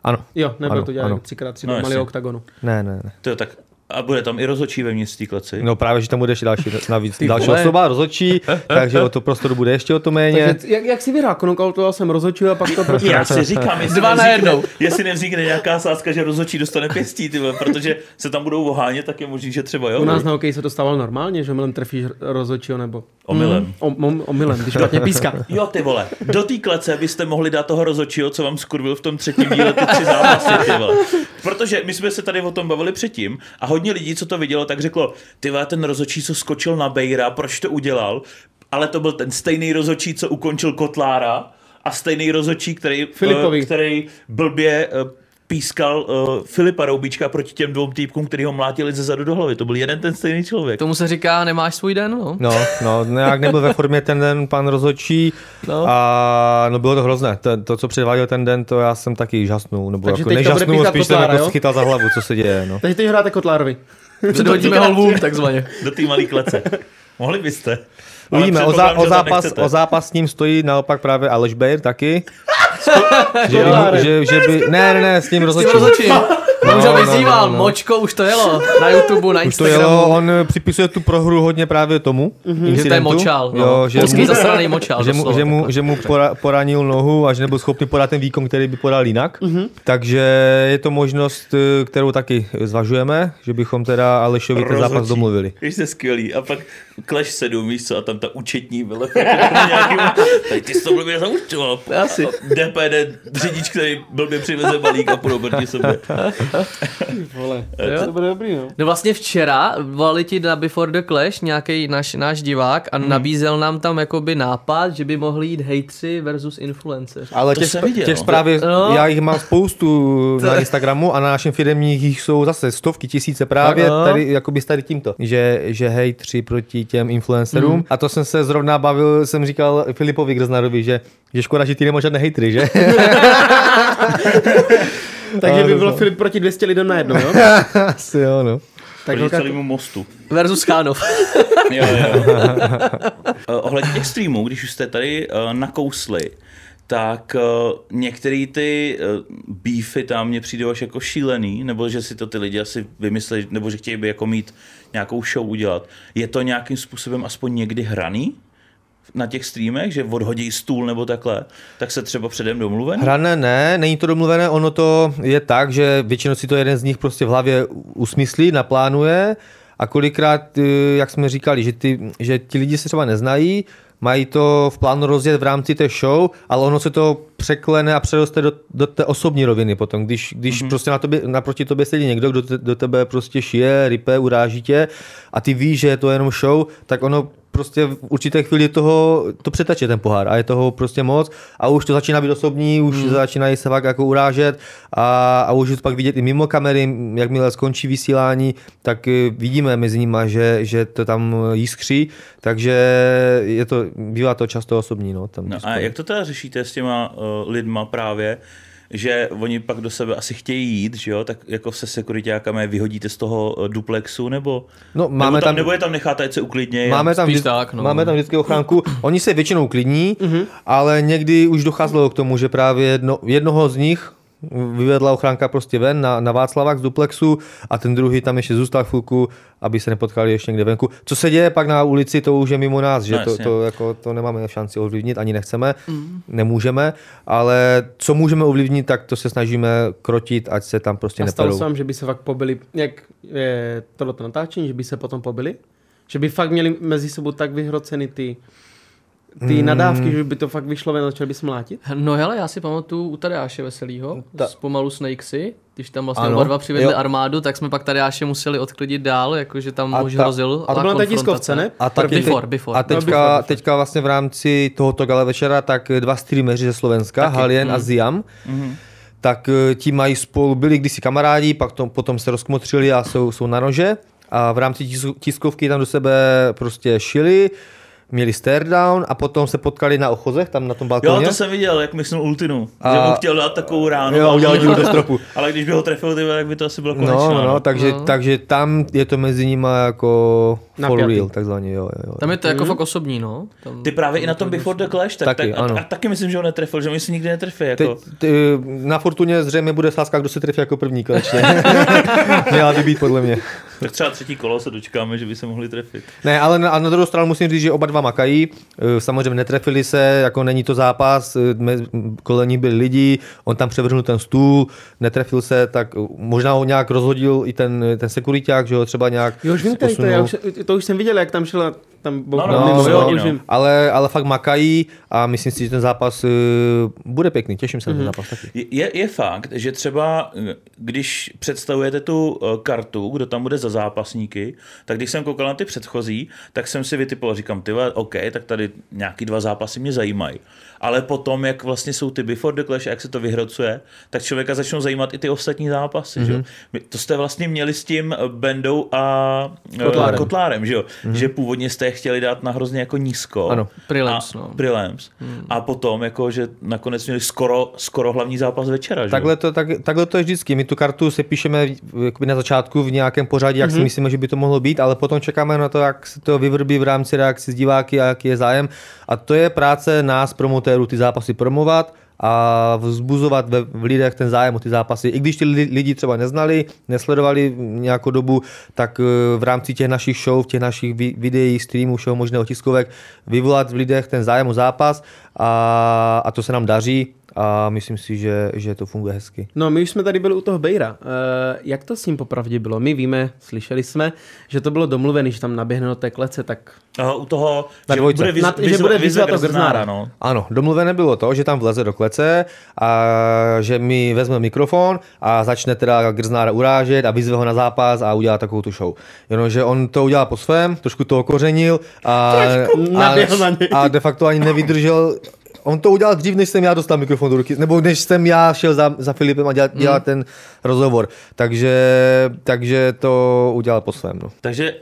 Ano. Jo, nebyl Ano, to dělat ano. 3x3 No, do malého oktagonu. Ne, ne, ne. To je tak. A bude tam i rozhodčí ve městí kleci. No právě, že tam bude ještě další, navíc další vole. osoba, rozhodčí, takže o to prostoru bude ještě o to méně. Takže jak, jak si vyhrál? Konokautoval jsem rozhodčil a pak to proti Já si říkám, jestli Dva na nevznikne, jestli nevznikne nějaká sázka, že rozhodčí dostane pěstí, ty vole, protože se tam budou ohánět, tak je možný, že třeba jo. U nás na hokeji se to stávalo normálně, že omylem trefíš rozhodčího nebo... Omylem. O, om, omylem, když špatně píská. Jo, ty vole, do té klece byste mohli dát toho rozhodčího, co vám skurvil v tom třetím díle ty tři zápasy, ty vole. Protože my jsme se tady o tom bavili předtím a hodně lidí, co to vidělo, tak řeklo, ty ten rozhodčí, co skočil na Bejra, proč to udělal? Ale to byl ten stejný rozhodčí, co ukončil Kotlára a stejný rozhodčí, který, Filipovi. eh, který blbě eh, pískal uh, Filipa Roubíčka proti těm dvou týpkům, který ho mlátili ze zadu do hlavy. To byl jeden ten stejný člověk. Tomu se říká, nemáš svůj den, no. No, no, nějak nebyl ve formě ten den pan rozhodčí No. a no bylo to hrozné. To, to, co předváděl ten den, to já jsem taky žasnul, nebo Takže jako nežasnul, spíš jsem Kotlára, jako schytal za hlavu, co se děje. No. Takže teď hráte Kotlárovi. Předhodíme ho lvům, takzvaně. Do té malé klece. Mohli byste. Uvidíme, o, zá, o, zápas, o zápas s ním stojí naopak právě Aleš Bejr taky. Že, by, že, že by, ne, ne, ne, s tím S tím rozhodčím. rozhodčím. No, Už ho no, vyzýval, no, no. močko, už to jelo. Na YouTube, na Už to Instagramu. jelo, on eh, připisuje tu prohru hodně právě tomu Že to je močal, no. Jo, že Polský mu, zasraný močal, že mu, že mu, že mu pora, poranil nohu a že nebyl schopný podat ten výkon, který by podal jinak. Takže je to možnost, eh, kterou taky zvažujeme, že bychom teda Alešovi ten zápas domluvili. Je skvělý. A pak Clash 7, víš co, a tam ta účetní byla tady ty jsi to blbě zaúčtoval. Asi. A DPD řidič, který blbě přiveze balík a proti sobě. Vole, Jo. to bude dobrý, no. No vlastně včera volali ti na Before the Clash nějaký náš, náš divák a nabízel nám tam jakoby nápad, že by mohli jít hejtři versus influencer. Ale To těch, jsem viděl. těch zpráv, je- No. já jich mám spoustu na Instagramu a na našem firmních jich jsou zase stovky, tisíce právě no. tady, jakoby s tady tímto, že, že hej, tři proti těm influencerům. Mhm. A to jsem se zrovna bavil, jsem říkal Filipovi Grznarovi, že, že škoda, že ty nemáš žádné hejtry, že? Takže by bylo. Filip proti 200 lidem najednou, jo? Asi jo, no. Tak Proti celému mostu. Versus Chánov. Jo, jo. Eh, Ohledně těch streamů, když už jste tady uh, nakousli, tak uh, některé ty uh, beefy tam mně přijdou až jako šílený, nebo že si to ty lidi asi vymysleli, nebo že chtějí by jako mít nějakou show udělat. Je to nějakým způsobem aspoň někdy hraný? Na těch streamech, že odhodí stůl nebo takhle, tak se třeba předem domluven? Hrané ne, není to domluvené, ono to je tak, že většinou si to jeden z nich prostě v hlavě usmyslí, naplánuje a kolikrát, eh, jak jsme říkali, že, ty, že ti lidi se třeba neznají, mají to v plánu rozjet v rámci té show, ale ono se to překlene a přeroste do, do té osobní roviny potom. Když, když mm-hmm. prostě na tobě, naproti tobě sedí někdo, kdo te, do tebe prostě šije, rype, uráží tě a ty víš, že je to jenom show, tak ono prostě v určité chvíli toho, to přetače ten pohár a je toho prostě moc a už to začíná být osobní, už hmm. začínají se fakt jako urážet a, a už to pak vidět i mimo kamery, jakmile skončí vysílání, tak eh, vidíme mezi nimi, že, že to tam jiskří, takže je to, bývá to často osobní. No, tam No a jak to teda řešíte s těma uh, lidma právě, že oni pak do sebe asi chtějí jít, že jo, tak jako se sekuritákami vyhodíte z toho eh, duplexu, nebo, No, máme nebo, tam, tam- nebo je tam necháte, ať se uklidně. Máme tam, vždy, tak, no. máme tam vždycky ochránku. Oni se většinou klidní, ale někdy už docházelo k tomu, že právě jedno, jednoho z nich vyvedla ochránka prostě ven na, na Václavák z duplexu a ten druhý tam ještě zůstal chvilku, aby se nepotkali ještě někde venku. Co se děje pak na ulici, to už je mimo nás, že No, to, to, jako, to nemáme šanci ovlivnit, ani nechceme, nemůžeme, ale co můžeme ovlivnit, tak to se snažíme krotit, ať se tam prostě A stalo neperou. se vám, že by se fakt pobili, jak je tohleto natáčení, že by se potom pobili? Že by fakt měli mezi sebou tak vyhroceny ty, ty Hmm. nadávky, že by to fakt vyšlo ven a začali by smlátit? No hele, já si pamatuju u Tadeáše Veselýho, Ta- z pomalu Snakesy, když tam vlastně Ano, oba dva přivedli jo. armádu, tak jsme pak Tadeáše museli odklidit dál, jakože tam A už ta- hrozil a to bylo na té tiskovce, ne? A Tak taky before, before. A No, teďka, before, before. teďka vlastně v rámci tohoto gala večera, tak dva streameři ze Slovenska, Taky. Halien Mm. a Ziam, Mhm. tak eh, ti mají spolu, byli kdysi kamarádi, pak to, potom se rozkmotřili a jsou, jsou na nože a v rámci tis- tiskovky tam do sebe prostě šili, měli stare down a potom se potkali na ochozech, tam na tom Jo, balkoně. to jsem viděl, jak myslel Ultinu. A- Že mu chtěl dát takovou ránu. Jo, ale- udělal díru do stropu. Ale když by ho trefil, tak by to asi bylo konečné. No, no, no, takže, No. takže tam je to mezi nimi jako for Napjatý. real, takzvaně, jo, jo, jo. Tam je to jako fakt osobní, no. Tam, Ty právě i na tom Before the Clash, tak, Taky, tak, a, ano. a, taky myslím, že ho netrefil, že mi si nikdy netrefí. Jako. Teď, ty, na Fortuně zřejmě bude sázka, kdo se trefí jako první konečně. Měla by být podle mě. Tak třeba třetí kolo se dočkáme, že by se mohli trefit. Ne, ale na, a na druhou stranu musím říct, že oba dva makají. Eh, Samozřejmě netrefili se, jako není to zápas, me- kolem nich byli lidi, on tam převrhnul ten stůl, netrefil se, tak eh, možná ho nějak rozhodil i ten, ten sekuriták, že ho třeba nějak Jo, už vím, který to, já už, to už jsem viděl, jak tam šel a tam No, no, no, no, no. Ale, ale fakt makají a myslím si, že ten zápas eh, bude pěkný, těším se na ten Mhm. zápas taky. Je, je fakt, že třeba eh, když představujete tu eh, kartu, kdo tam bude za zápasníky, tak když jsem koukal na ty předchozí, tak jsem si vytipoval, říkám, ty OK, tak tady nějaký dva zápasy mě zajímají. Ale potom, jak vlastně jsou ty Before the Clash a jak se to vyhrocuje, tak člověka začnou zajímat i ty ostatní zápasy. Mm-hmm. Že? jo. To jste vlastně měli s tím eh, Bendou a eh, Kotlárem. Kotlárem že? Mm-hmm. že původně jste je chtěli dát na hrozně jako nízko. Ano. Prelims, a, no. Prelims. Hmm. A potom, jako, že nakonec měli skoro, skoro hlavní zápas večera. Že? Takhle to, tak, takhle to je vždycky. My tu kartu se píšeme na začátku v nějakém pořadí, jak mm-hmm. si myslíme, že by to mohlo být, ale potom čekáme na to, jak se to vyvrbí v rámci reakce s diváky a jaký je zájem. A to je práce nás, promotérů, ty zápasy promovat a vzbuzovat ve, v lidech ten zájem o ty zápasy. I když ty li- lidi třeba neznali, nesledovali nějakou dobu, tak eh, v rámci těch našich show, těch našich vi- videí, streamů, všeho možného tiskovek, vyvolat v lidech ten zájem o zápas a, a to se nám daří a myslím si, že, že to funguje hezky. No, my už jsme tady byli u toho Bejra. Uh, jak to s ním popravdě bylo? My víme, slyšeli jsme, že to bylo domluvené, že tam naběhne do té klece, tak Aha, u toho, že bude, vyz, Na- že bude vyzvat to Grznára. no. Ano, domluvené bylo to, že tam vleze do klece a že mi vezme mikrofon a začne teda Grznára urážet a vyzve ho na zápas a udělá takovou tu show. Jenomže on to udělal po svém, trošku to okořenil a, a, a de facto ani nevydržel On to udělal dřív, než jsem já dostal mikrofon do ruky, nebo než jsem já šel za, za Filipem a dělat, Hmm. dělat ten rozhovor. Takže, takže to udělal po svém. No. Takže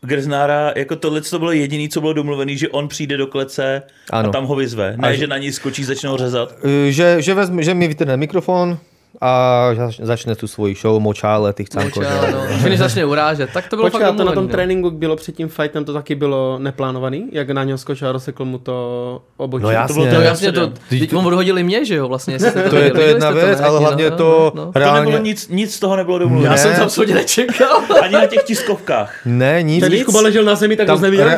Grznára, jako tohle to bylo jediné, co bylo domluvené, že on přijde do klece Ano. a tam ho vyzve. Ne, A že... že- na ní skočí, začnou řezat. Že, že, vezme, že mi vytrhne mikrofon a zač- začne tu svoji show, močále, ty chcánko. Močá, no. Že než začne urážet, tak to bylo Počkej, fakt a to na tom no. tréninku bylo před tím fightem, to taky bylo neplánovaný? Jak na něho skočil a rozsekl mu to obočí? No To jasně. bylo No to jasně, to, teď mu odhodili mě, že jo, vlastně. To je, to je Viděli jedna to, věc, ale hlavně No, to no, no. To reálně... nebylo nic, nic z toho nebylo domluvené. Já jsem tam absolutně nečekal. Ani na těch tiskovkách. Ne, nic. Když. Kuba ležel na zemi, tak Tam, to neviděl.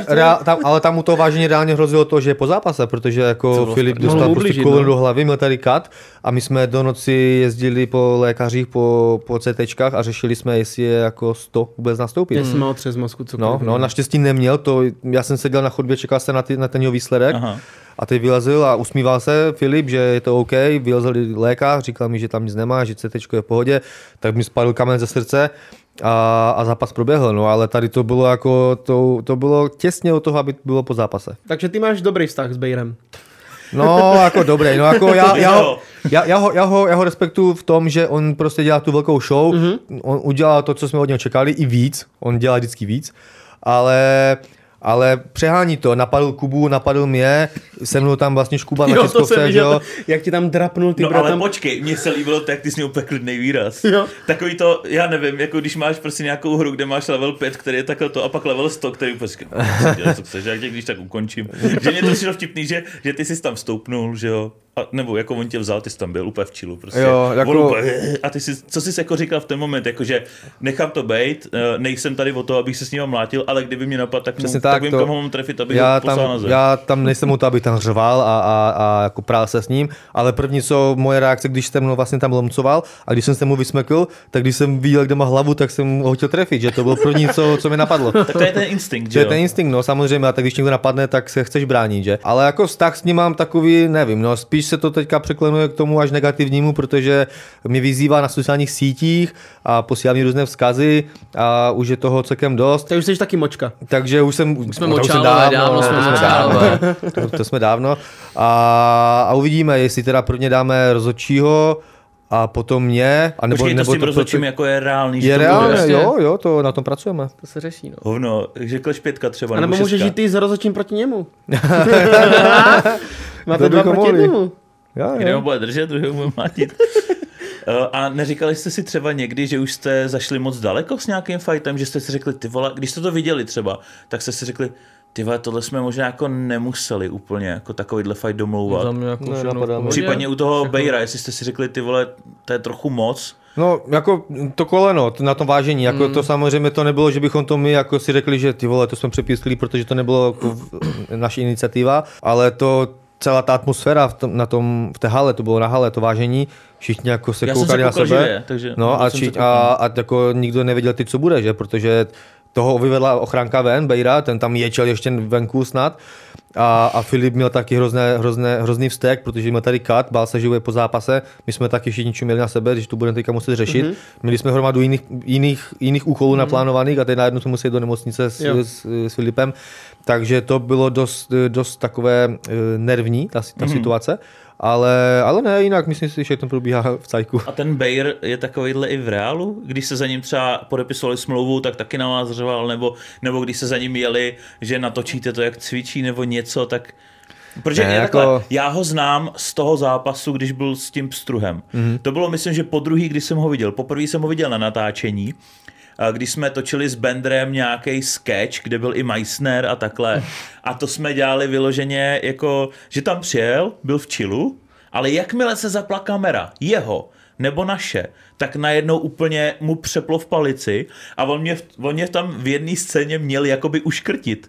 tam, ale tam mu to vážně reálně hrozilo to, že je po zápase, protože jako Filip dostal prostě do hlavy, měl tady kat a my jsme do noci jezdili po lékařích, po, po CTčkách a řešili jsme, jestli je jako 100 vůbec nastoupit. Jestli má otřes mozku, co No, no, naštěstí neměl, to, já jsem seděl na chodbě, čekal jsem na, ty, na ten jeho výsledek Aha. a teď vylezl a usmíval se Filip, že je to OK, vylezl lékař, říkal mi, že tam nic nemá, že CT je v pohodě, tak mi spadl kamen ze srdce a, a zápas proběhl, no ale tady to bylo jako, to, to bylo těsně od toho, aby bylo po zápase. Takže ty máš dobrý vztah s Bejrem. No, jako dobrý, no jako já, já, ho, já, já, ho, já, ho, já ho respektuju v tom, že on prostě dělá tu velkou show, mm-hmm. on udělal to, co jsme od něho čekali, i víc, on dělá vždycky víc, ale ale přehání to, napadl Kubu, napadl mě, se mnou tam vlastně škuba na Jo, to jsem tiskovce, že viděl, jo. jak ti tam drapnul ty No brat ale tam... počkej, mně se líbilo to, jak ty jsi měl úplně klidný výraz. Jo. Takový to, já nevím, jako když máš prostě nějakou hru, kde máš level 5, který je takhle to, a pak level 100, který úplně říká, "Co dělá, co chceš, jak tě když tak ukončím. že mě to přišlo vtipný, že, že ty jsi tam vstoupnul, že jo, a, nebo jako on tě vzal, ty jsi tam byl úplně v čilu, prostě. Jo, jako- úplně, a ty jsi, co jsi jako říkal v ten moment, jakože nechám to bejt, eh, nejsem tady o to, abych se s ním mlátil, ale kdyby mě napadl, tak, mu, Přesně tak, tak, vím, to- kam ho mám trefit, abych já ho poslal na tam, zem. já tam nejsem u toho, abych tam řval a, a, a jako prál se s ním, ale první, co moje reakce, když jsem ho vlastně tam lomcoval a když jsem se mu vysmekl, tak když jsem viděl, kde má hlavu, tak jsem ho chtěl trefit, že to bylo první, co, co mi napadlo. Tak to je ten instinkt, To že je jo? ten instinkt, no samozřejmě, a tak když někdo napadne, tak se chceš bránit, že? Ale jako vztah s ním mám takový, nevím, no spíš se to teďka překlenuje k tomu až negativnímu, protože mě vyzývá na sociálních sítích a posílá mi různé vzkazy a už je toho celkem dost. Tak už jsi taky močka. Takže už jsem... jsme no, to už jsem močálové, dávno jsme to jsme močálové. dávno. To, to jsme dávno. A, a uvidíme, jestli teda prvně dáme rozhodčího a potom mě, a nebo, Počkej, to nebo s tím rozhodčím proto- jako je reálný, že je to bude. reálné, Jasně. jo, jo, to na tom pracujeme. To se řeší, no. Hovno, řekl pětka třeba, A nebo nebo můžeš jít ty s rozhodčím proti němu. Máte To dva proti jednomu. Jo, Jeden ho jo. bude držet, druhý bude mlátit. Eh, A neříkali jste si třeba někdy, že už jste zašli moc daleko s nějakým fightem, že jste si řekli, ty vole, když jste to viděli třeba, tak jste si řekli, ty vole, tohle jsme možná jako nemuseli úplně jako takovýhle fight domlouvat. Za mě jako Ne, všechno v napadá mě. pohodě. Případně u toho Všechno. Bejra, jestli jste si řekli, ty vole, to je trochu moc. No, jako to koleno, to na tom vážení, jako to samozřejmě to nebylo, že bychom to my jako si řekli, že ty vole, to jsme přepískli, protože to nebylo jako naše iniciativa, ale to celá ta atmosféra v, tom, na tom, v té hale, to bylo na hale, to vážení, všichni jako se Já jsem se koukali na sebe. živě, takže no a, či, se a, a jako nikdo nevěděl ty, co bude, že, protože toho vyvedla ochránka ven, Bejra, ten tam ječel ještě venku snad. A, a Filip měl taky hrozné, hrozné, hrozný vztek, protože měl tady kat, bál se, že bude po zápase. My jsme taky všichni čuměli na sebe, když to budeme teďka muset řešit. Mm-hmm. Měli jsme hromadu jiných, jiných, jiných úkolů mm-hmm. naplánovaných a teď najednou jsme museli do nemocnice s, Jo. s, s Filipem. Takže to bylo dost, dost takové eh, nervní, ta, ta mm-hmm. situace. Ale, ale ne, jinak myslím si, že to probíhá v cajku. A ten Bayer je takovýhle i v reálu? Když se za ním třeba podepisovali smlouvu, tak taky na vás řval, nebo, nebo když se za ním jeli, že natočíte to, jak cvičí, nebo něco, tak... Protože Ne, jako- takhle, já ho znám z toho zápasu, když byl s tím pstruhem. Mm-hmm. To bylo, myslím, že po druhý, když jsem ho viděl. Poprvé jsem ho viděl na natáčení, když jsme točili s Bendrem nějaký sketch, kde byl i Meissner a takhle. A to jsme dělali vyloženě jako, že tam přijel, byl v čilu, ale jakmile se zapla kamera, jeho, nebo naše, tak najednou úplně mu přeplo v palici a on mě, on mě tam v jedné scéně měl jakoby uškrtit.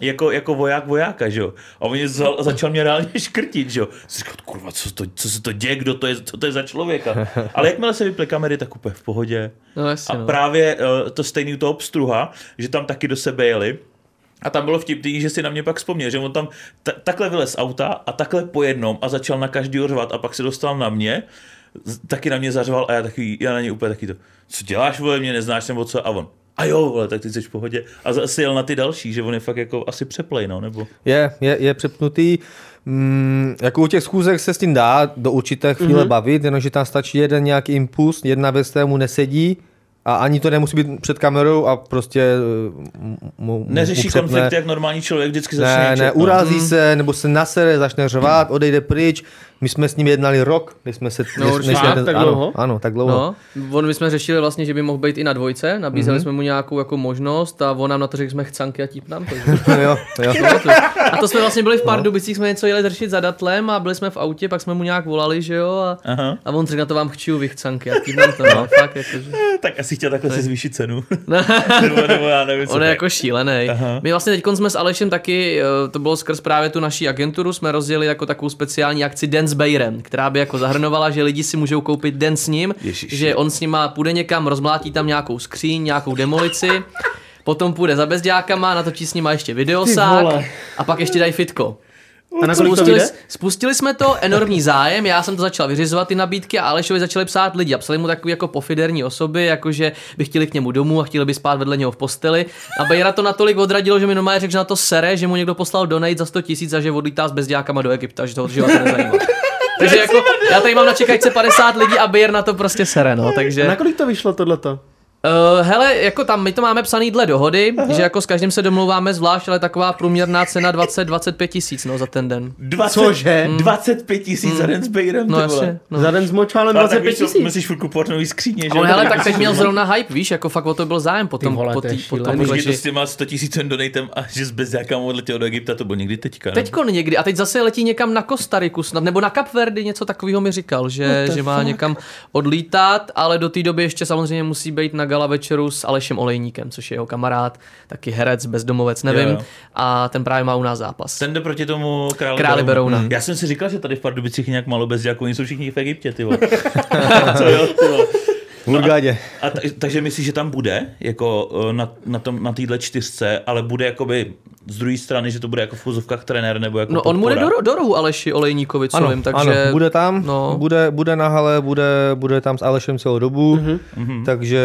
Jako, jako voják vojáka, že jo. A on mě za, začal mě reálně škrtit, že jo. Říkal, kurva, co, to, co se to děje, kdo to je, co to je za člověka. Ale jakmile se vyply kamery, tak úplně v pohodě. No jasně, A no. právě uh, to stejný u toho obstruha, že tam taky do sebe jeli. A tam bylo vtipný, že si na mě pak vzpomněl, že on tam ta- takhle vylez z auta a takhle po jednom a začal na každý řvat a pak se dostal na mě, taky na mě zařval a já, taky, já na něj úplně taky to, co děláš, vole, mě neznáš nebo co a on, a jo, vole, tak ty jsi v pohodě. A zase jel na ty další, že on je fakt jako asi přeplej, no, nebo... Je, je, je přepnutý. Mm, jako u těch schůzek se s tím dá do určité chvíle mm-hmm. bavit, jenomže tam stačí jeden nějaký impuls, jedna věc, která mu nesedí a ani to nemusí být před kamerou a prostě eh, mu, mu Neřeší mu přepne. konflikty, jak normální člověk vždycky začne Ne, ne, něčet, no. urazí se, nebo se nasere, začne řvát, odejde pryč. My jsme s ním jednali rok, než jsme se... No, než, jsme Fakt? Tak ano, dlouho? Ano, tak dlouho. No, on my jsme řešili vlastně, že by mohl být i na dvojce, nabízeli mm-hmm. jsme mu nějakou jako možnost a on nám na to řekl, že jsme chcánky a típnám. Takže... jo, jo. A to jsme vlastně byli v Pardubicích, jsme něco jeli řešit za datlem a byli jsme v autě, pak jsme mu nějak volali, že jo, a, Aha. a on řekl, na to vám chčiju vy chcánky a típnám to, no, fakt, jakože. Tak asi chtěl takhle si zvýšit cenu. nebo, nebo já nevím, co On je jako šílený. My vlastně teď jsme s Alešem taky, eh, to bylo skrz právě tu naší agenturu, jsme rozjeli jako takovou speciální akci Den s Bejrem, která by jako zahrnovala, že lidi si můžou koupit den s ním, Ježiši. že on s nima půjde někam, rozmlátí tam nějakou skříň, nějakou demolici, potom půjde za bezďákama, natočí s nima ještě videosák a pak ještě dají fitko. A na Spustili, vyjde? spustili jsme to, enormní zájem, já jsem to začal vyřizovat ty nabídky a Alešovi začali psát lidi a psali mu takový jako pofiderní osoby, jakože by chtěli k němu domů a chtěli by spát vedle něho v posteli. A Bejra to natolik odradilo, že mi normálně řekl, že na to sere, že mu někdo poslal donate za 100 tisíc a že odlítá s bezděákama do Egypta, že to to nezajímá. Takže jako, já tady mám na čekačce 50 lidí a Bejr na to prostě sere, no, takže... Na kolik to vyšlo tohleto? Uh, hele, jako tam, my to máme psaný dle dohody, Aha. že jako s každým se domlouváme zvlášť, ale taková průměrná cena 20-25 tisíc, no, za ten den. 20, Cože? 25 tisíc za den s Bejrem, No jasně. No. Za den s močálem No, tak 25 víš, co, tisíc. musíš furt kupovat nový skříně, že? Ale jo? hele, tak teď měl zrovna hype, víš, jako fakt o to byl zájem potom, Ty vole, po to je tý, po tom šílený. Počkej, to večeři. s těma 100 tisícem donatem a že s bezďákama odletěl do Egypta, to bylo někdy teďka, ne? Teďko někdy, a teď zase letí někam na Kostariku snad, nebo na Kapverdy, něco takového mi říkal, že, že má někam odlítat, ale do té doby ještě samozřejmě musí být na gala večeru s Alešem Olejníkem, což je jeho kamarád, taky herec, bezdomovec, nevím, Jo, jo. a ten právě má u nás zápas. Ten jde proti tomu králi, Králi Berouna. Já jsem si říkal, že tady v Pardubicích nějak malo bezďáků, oni jsou všichni v Egyptě, ty vole. Co jo, ty Hurgadě. A ta, takže myslíš, že tam bude, jako eh, na, na, tom, na téhle čtyřce, ale bude jakoby z druhé strany, že to bude jako v fuzovkách trenér nebo jako No on bude podpora? do, do rohu Aleši Olejníkovi, co Ano, vím, takže... ano, bude tam, no. bude, bude na hale, bude, bude tam s Alešem celou dobu, Mhm. mm-hmm. takže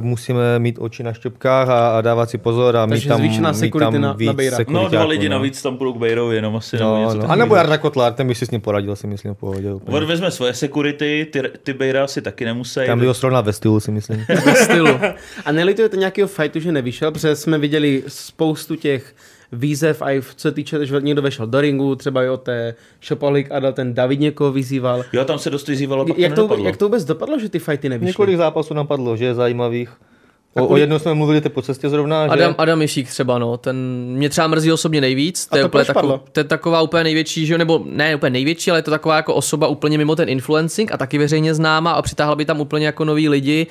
musíme mít oči na štěpkách a, a dávat si pozor a mít tam, mít security tam na- víc na Bejra. No dva lidi no. navíc tam půjdou k Bejrovi jenom asi. nebo No, něco no. A nebo Jarda Kotlar, ten by si s ním poradil, si myslím, v pohodě. úplně. On vezme svoje security, ty, ty Bejra si taky nemusí. Tam by ho srovnal ve stylu, si myslím. stylu. A nelitujete nějakého fightu, že nevyšel, protože jsme viděli spoustu těch výzev, a i v- co se týče, že někdo vešel do ringu, třeba i o té Šopolik a ten David někoho vyzýval. Jo, tam se dost vyzývalo, pak Jak to jak to vůbec dopadlo, že ty fighty nevyšly? Několik zápasů napadlo, že je zajímavých. O, o jednom jsme mluvili teď po cestě zrovna, že? Adam, Adam Mišík třeba, no, ten mě třeba mrzí osobně nejvíc. To, A je to úplně padlo? to je taková úplně největší, že jo, nebo ne úplně největší, ale je to taková jako osoba úplně mimo ten influencing a taky veřejně známá a přitáhla by tam úplně jako noví lidi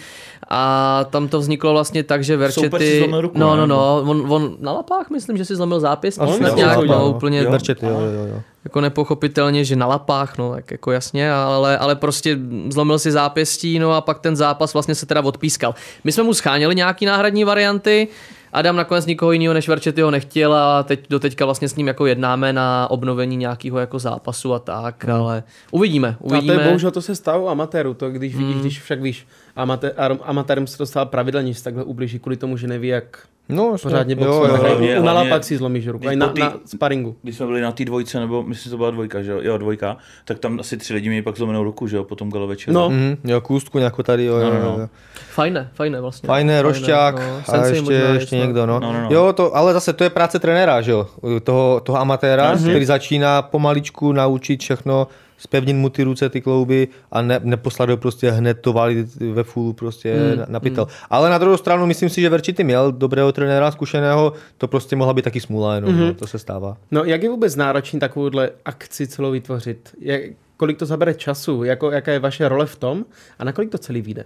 a tam to vzniklo vlastně tak, že Verčety, zlomil ruku, no, no, no, on, on, na lapách myslím, že si zlomil zápěstí, Asi snad nějak, jo, no, jo. úplně Jo. Verčety, jo, jo, jo. Jako nepochopitelně, že na lapách, no, tak jako jasně, ale, ale prostě zlomil si zápěstí, no a pak ten zápas vlastně se teda odpískal. My jsme mu scháněli nějaký náhradní varianty, Adam nakonec nikoho jiného než Verčetyho nechtěl a teď do teďka vlastně s ním jako jednáme na obnovení nějakého jako zápasu a tak, Hmm. ale uvidíme, A uvidíme. to je bohužel to se stalo u amatérů, to když vidíš, když však víš, amatér, amatérům se to stalo pravidelně, že se takhle ublíží kvůli tomu, že neví, jak No, jasně. pořádně jo, jo, boxovat. jo. Hlavně- U nalapak si zlomíš ruku, na, tý- na sparingu. Když jsme byli na té dvojce, nebo myslím, že to byla dvojka, že jo? Jo, dvojka, tak tam asi tři lidi měli pak zlomenou ruku, že jo, po tom galo večeru. No. Mhm, jo, kůstku nějakou tady, jo, No, jo, no, jo, no. jo. Fajné, fajné vlastně. Fajné, rošťák no. a ještě, možná ještě snad. někdo, no. No, no, no. Jo, to, ale zase to je práce trenéra, že jo, toho, toho amatéra, Mhm. který začíná pomaličku naučit všechno, spevnit mu ty ruce, ty klouby a ne, neposlat ho prostě hned to valit ve fullu prostě Hmm, na, na pytel. Ale na druhou stranu myslím si, že Verčity měl dobrého trenéra, zkušeného, to prostě mohla být taky smůla jenom, Mhm. no, to se stává. No, jak je vůbec náročný takovouhle akci celou vytvořit? Jak, kolik to zabere času? Jako, jaká je vaše role v tom? A na kolik to celý vyjde?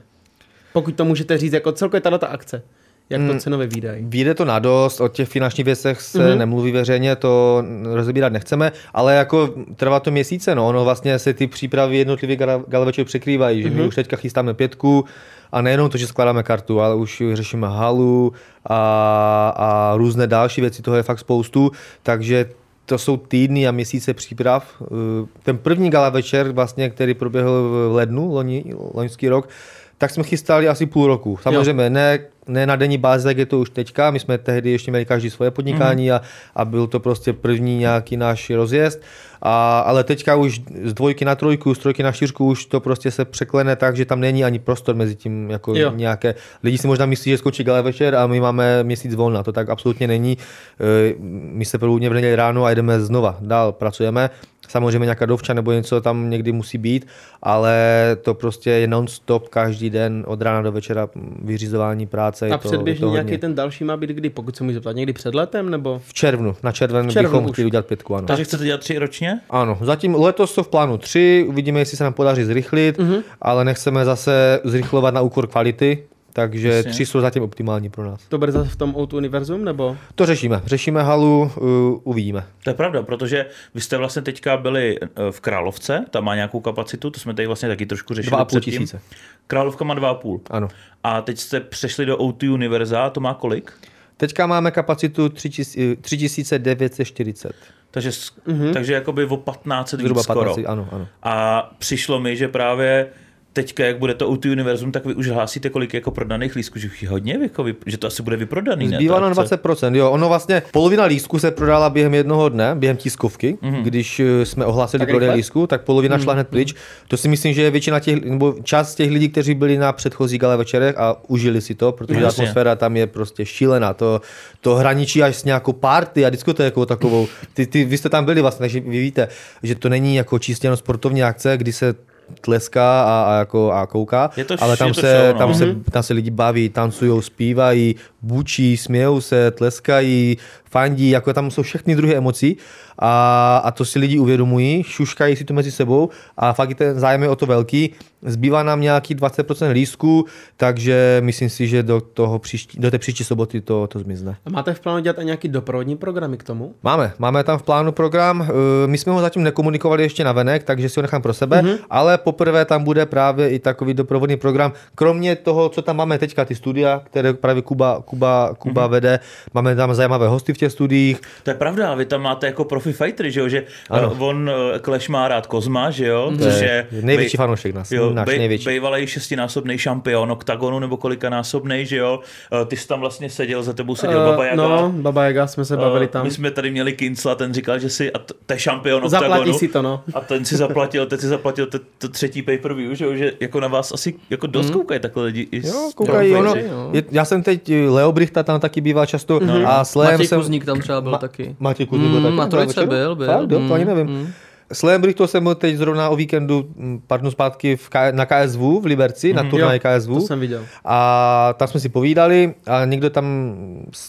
Pokud to můžete říct, jako celkově tato akce. Jak to cenově výdají? Vyjde to na dost, o těch finančních věcech se mm-hmm. nemluví veřejně, to rozebírat nechceme, ale jako trvá to měsíce, no, ono vlastně se ty přípravy jednotlivých gal- galveček překrývají, že my už teďka chystáme pětku a nejenom to, že skládáme kartu, ale už řešíme halu a, a různé další věci, toho je fakt spoustu, takže to jsou týdny a měsíce příprav. Eh, Ten první gala večer, vlastně, který proběhl v lednu, loni, loňský rok, tak jsme chystali asi půl roku. Samozřejmě ne, ne na denní bázi, jak je to už teďka. My jsme tehdy ještě měli každý svoje podnikání a, a byl to prostě první nějaký náš rozjezd. A, ale teďka už z dvojky na trojku, z trojky na čtyřku už to prostě se překlene tak, že tam není ani prostor mezi tím jako Jo. nějaké. Lidi si možná myslí, že skončí gala večer a my máme měsíc volna. To tak absolutně není. E, My se prvně v neděli ráno a jdeme znova. Dál pracujeme. Samozřejmě nějaká dovča nebo něco tam někdy musí být, ale to prostě je non-stop každý den od rána do večera vyřizování práce. A předběžně nějaký ten další má být kdy, pokud se můžu zeptat, někdy před letem, nebo? V červnu, na červen, V červnu bychom už. chtěli udělat pětku, ano. Takže chcete dělat tři ročně? Ano, zatím letos jsou v plánu tři, uvidíme, jestli se nám podaří zrychlit, Mhm. mm-hmm. ale nechceme zase zrychlovat na úkor kvality, takže Jasně. tři jsou zatím optimální pro nás. To bude zase v tom Outu univerzum, nebo? To řešíme, řešíme halu, uh, uvidíme. To je pravda, protože vy jste vlastně teďka byli eh, v Královce, tam má nějakou kapacitu, to jsme tady vlastně taky trošku řešili Dva a půl předtím. tisíce. Královka má dva a půl. Ano. A teď jste přešli do O2 Univerza, to má kolik? Teďka máme kapacitu 3000 3940. Takže, mm-hmm. takže jakoby o 15 Zhruba víc skoro. 15, ano, ano. A přišlo mi, že právě teďka, jak bude to OT Univerzum, tak vy už hlásíte, kolik je jako prodaných lístků, že už je hodně, jako vy, že to asi bude vyprodaný, ne? Zbývá na akce? 20%, jo. Ono vlastně, polovina lístků se prodala během jednoho dne, během tiskovky, Mhm. mm-hmm. když eh, jsme ohlásili Tak prodej lístků, tak polovina šla hned pryč. To si myslím, že je většina těch, nebo část těch lidí, kteří byli na předchozí gala večerech a užili si to, protože No, jasně. atmosféra tam je prostě šílená. To, to hraničí až s nějakou party a diskotékou takovou. Ty, ty, vy jste tam byli vlastně, takže vy víte, že to není jako čistě jenom sportovní akce, kdy se tleská a, a, jako, a kouká, Je to- ale tam je to se, show, no. tam, se, tam se lidi baví, tancují, zpívají, bučí, smějou se, tleskají, fandí, jako tam jsou všechny druhy emocí a, a to si lidi uvědomují, šuškají si to mezi sebou a fakt je ten zájem je o to velký. Zbývá nám nějaký 20% lístků, takže myslím si, že do, toho příští, do té příští soboty to, to zmizne. A máte v plánu dělat i nějaký doprovodní programy k tomu? Máme, máme tam v plánu program, eh, my jsme ho zatím nekomunikovali ještě na venek, takže si ho nechám pro sebe, mm-hmm. ale poprvé tam bude právě i takový doprovodný program, kromě toho, co tam máme teďka, ty studia, které právě Kuba, Kuba, Kuba mm-hmm. vede, máme tam zajímavé hosty v těch studiích, To je pravda, vy tam máte jako profi fightery, že jo, že Ano. ano. on eh, Clash má rád Kozma, že jo, to což je je největší bej- fanoušek nás, Jo, náš bej, největší. Bývalý šestinásobný šampion oktagonu nebo kolikanásobný, že jo. Eh, Ty jsi tam vlastně seděl, za tebou seděl uh, Baba Jaga. No, Baba Jaga jsme se bavili Eh, tam. My jsme tady měli Kincla, ten říkal, že si, a to je šampion Zaplatí oktagonu. si to, no. A ten si zaplatil, teď si zaplatil to, to třetí pay-per-view, že, jo, že jako na vás asi jako dost koukají takhle lidi. Mhm. Jo, koukají, jo, ono, no. je, já jsem teď, eh, Leo Brichta tam taky bývá často Mhm. a s Leem Matěj jsem... Kuzník tam třeba byl Ma- taky. Matěj Kuzník byl Mm, taky? na na trojce byl, byl. Fakt, jo, to ani Mm, nevím. mm. S Leem Brichtou jsem byl teď zrovna o víkendu pár dnů zpátky v K- na KSV v Liberci, na turnaji KSV. To jsem viděl. A tam jsme si povídali a někdo tam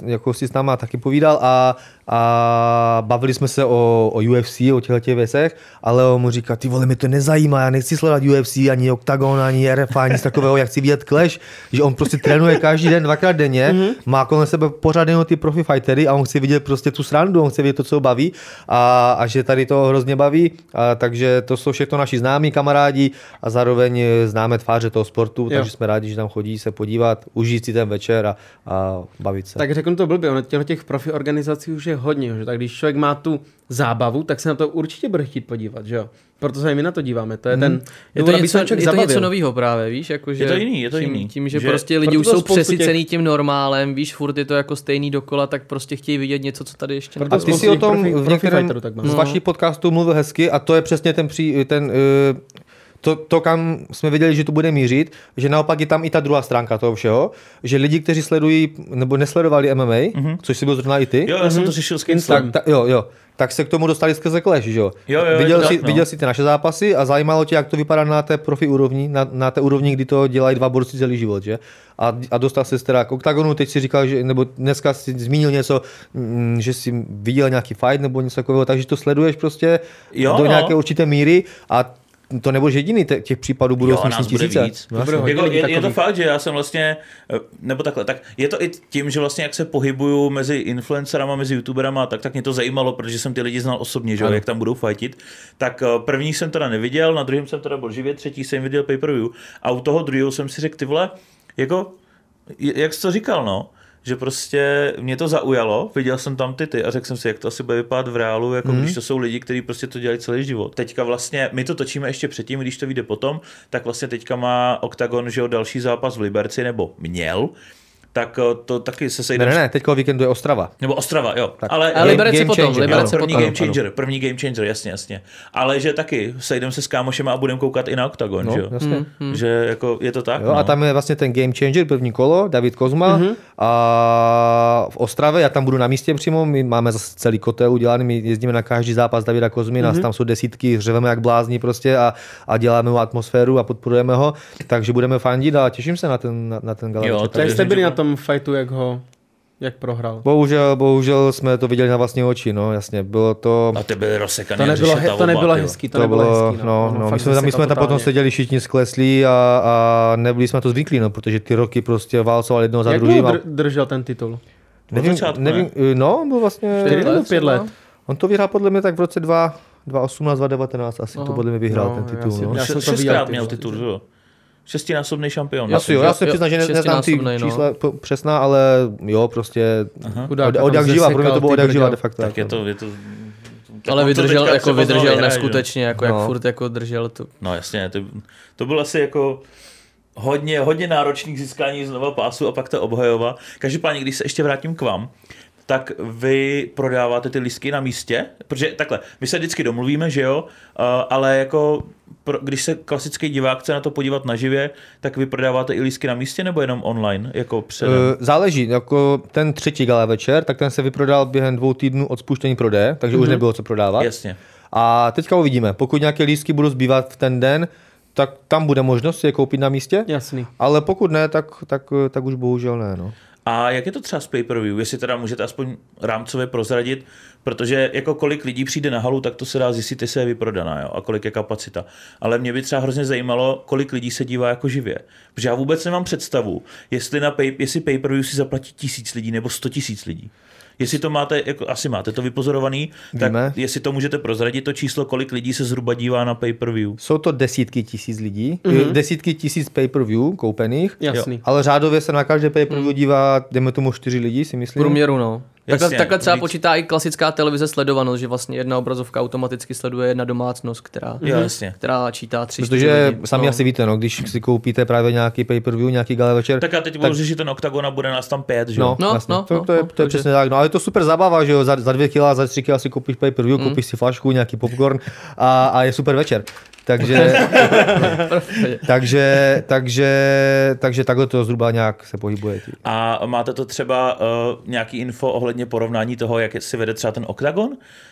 jako si s náma taky povídal a, a bavili jsme se o, o UFC, o těchto těch věcech, ale on mu říká, ty vole, mě to nezajímá, já nechci sledovat UFC, ani Octagon, ani RFA, nic takového, já chci vidět Clash, že on prostě trénuje každý den, dvakrát denně, má kolem sebe pořád jenom ty profi fightery a on chce vidět prostě tu srandu, on chce vidět to, co ho baví a, a že tady to hrozně baví, a, takže to jsou všechno naši známí kamarádi a zároveň známe tváře toho sportu, Jo. takže jsme rádi, že tam chodí se podívat, užít si ten večer a, a bavit se. Tak řeknu to blbě, ono těchto těch profi organizací už je hodně, že tak když člověk má tu zábavu, tak se na to určitě bude chtít podívat, že jo. Proto se i my na to díváme, to je ten Je to, aby něco, je to něco nového právě, víš? Jako, že Je to jiný, je to tím, jiný. Tím, že, Že- prostě lidi už to jsou spoustu těch- přesycený tím normálem, víš, furt je to jako stejný dokola, tak prostě chtějí vidět něco, co tady ještě Proto A ty jsi o tom profi- v profi některém z vašich podcastů mluvil hezky a to je přesně ten, pří, ten uh, to, to, kam jsme věděli, že to bude mířit, že naopak je tam i ta druhá stránka toho všeho, že lidi, kteří sledují nebo nesledovali MMA, mm-hmm. což si byl zrovna i ty, Jo, já jsem to řešil s tak, ta, jo, jo, tak se k tomu dostali skrze Clash, že jo? Jo, jo, viděl, to si, tak, no. viděl si ty naše zápasy a zajímalo tě, jak to vypadá na té profi úrovni, na, na té úrovni, kdy to dělají dva borci celý život, že? A, a dostal se teda k OKTAGONu, teď si říkal, že, nebo dneska si zmínil něco, mm, že jsi viděl nějaký fight nebo něco takového, takže to sleduješ prostě Jo, do no. nějaké určité míry a to nebudeš jediný, těch případů budou bude tisíce. víc. No, jasně. hodně Jako, lidí je, je to fakt, že já jsem vlastně, eh, nebo takhle, tak je to i tím, že vlastně jak se pohybuju mezi influencerama, mezi youtuberama, tak, tak mě to zajímalo, protože jsem ty lidi znal osobně, že jo, jak tam budou fightit. Tak eh, první jsem teda neviděl, na druhém jsem teda byl živě, třetí jsem viděl pay-per-view a u toho druhého jsem si řekl, ty vole, jako, jak jsi to říkal, no, že prostě mě to zaujalo, viděl jsem tam ty ty a řekl jsem si, jak to asi bude vypadat v reálu, jako mm. když to jsou lidi, kteří prostě to dělají celý život. Teďka vlastně, my to točíme ještě předtím, když to vyjde potom, tak vlastně teďka má Octagon, že jo, další zápas v Liberci, nebo měl, tak eh, to taky se Ne, sejdeme. ne, ne, teďka o víkendu je Ostrava. Nebo Ostrava, jo. Tak. Ale, Ale Liberec je Game potom, changer, Liberec je první potom. game changer, první game changer, jasně, jasně. Ale že taky sejdeme se s kámošema a budeme koukat i na Octagon, No, že jo. jasně. Že jako je to tak, Jo, no. a tam je vlastně ten game changer, první kolo, David Kozma mm-hmm. a v Ostravě, já tam budu na místě přímo, my máme zase celý kotel udělaný, my jezdíme na každý zápas Davida Kozmy, mm-hmm. nás tam jsou desítky, řeveme jak blázni prostě a, a děláme mu atmosféru a podporujeme ho, takže budeme fandit a těším se na ten, na, na ten gala. Jo, Tak jste byli na tom fightu, jak ho, jak prohrál. Bohužel, bohužel jsme to viděli na vlastní oči, no jasně, bylo to... A ty byly rozsekaný. To jak nebylo, he, to nebylo hezký, to, To nebylo bylo, hezký. no, Ono no, my fakt jsme, my jsme tam potom seděli všichni skleslí a, a nebyli jsme to zvyklí, no, protože ty roky prostě válcoval jedno za Jak druhým. dr- držel ten titul? Nevím, začátku, ne? nevím, no, byl vlastně... Čtyři nebo pět let? On to vyhrál podle mě tak v roce 2, 2018, 2019, asi Aha. to podle mě vyhrál No, ten já titul. si- No. já jsem Šest- to měl titul, že jo. Šestinásobný šampion. Asi jo, já se přiznám, že ne- neznám ty no. čísla po- přesná, ale jo, prostě Chudák, od, od jak živa, pro mě to bylo od jak živa de facto. Tak je jako. to, je to Ale on to vydržel, jako vydržel vyhraje, že? neskutečně, jako jak No. furt jako držel to. No jasně, to, to byl asi jako hodně, hodně náročný k získání znova pásu a pak ta obhajova. Každopádně, když se ještě vrátím k vám, tak vy prodáváte ty lístky na místě? Protože takhle, my se vždycky domluvíme, že jo, ale jako pro, když se klasický divák chce na to podívat naživě, tak vy prodáváte i lístky na místě nebo jenom online, jako předem? Eh, Záleží, jako ten třetí gala večer, tak ten se vyprodal během dvou týdnů od spuštění prodeje, takže už nebylo co prodávat. Jasně. A teďka uvidíme, pokud nějaké lístky budou zbývat v ten den, tak tam bude možnost si je koupit na místě, Jasný. ale pokud ne, tak, tak, tak už bohužel ne. No. A jak je to třeba s pay-per-view, jestli teda můžete aspoň rámcově prozradit, protože jako kolik lidí přijde na halu, tak to se dá zjistit, jestli je vyprodaná jo, a kolik je kapacita. Ale mě by třeba hrozně zajímalo, kolik lidí se dívá jako živě. Protože já vůbec nemám představu, jestli, na pay, jestli pay-per-view si zaplatí tisíc lidí nebo sto tisíc lidí. Jestli to máte, jako asi máte to vypozorovaný, tak Víme. jestli to můžete prozradit, to číslo, kolik lidí se zhruba dívá na pay-per-view. Jsou to desítky tisíc lidí, mm-hmm. desítky tisíc pay-per-view koupených, Jasný. ale řádově se na každé pay-per-view dívá, dejme tomu čtyři lidi, si myslím. průměru, no. Takhle, Jasně, takhle třeba víc. počítá i klasická televize sledovanost, že vlastně jedna obrazovka automaticky sleduje jedna domácnost, která, Jo, jasně. která čítá tři, čtyři Protože lidi. sami no. asi víte, no, když si koupíte právě nějaký pay-per-view, nějaký gala večer, Tak já teď budu řešit ten oktagon a bude nás tam pět, že jo? No, No, jasně. no, to, no, to, je, no, to je takže- přesně tak. No ale je to super zábava, že jo, za, za dvě kila, za tři kila si koupíš pay per view, mm. koupíš si flašku, nějaký popcorn a, a je super večer. Takže, takže, takže, takže takhle to zhruba nějak se pohybuje. Ty. A máte to třeba uh, nějaký info ohledně porovnání toho, jak si vede třeba ten oktagon?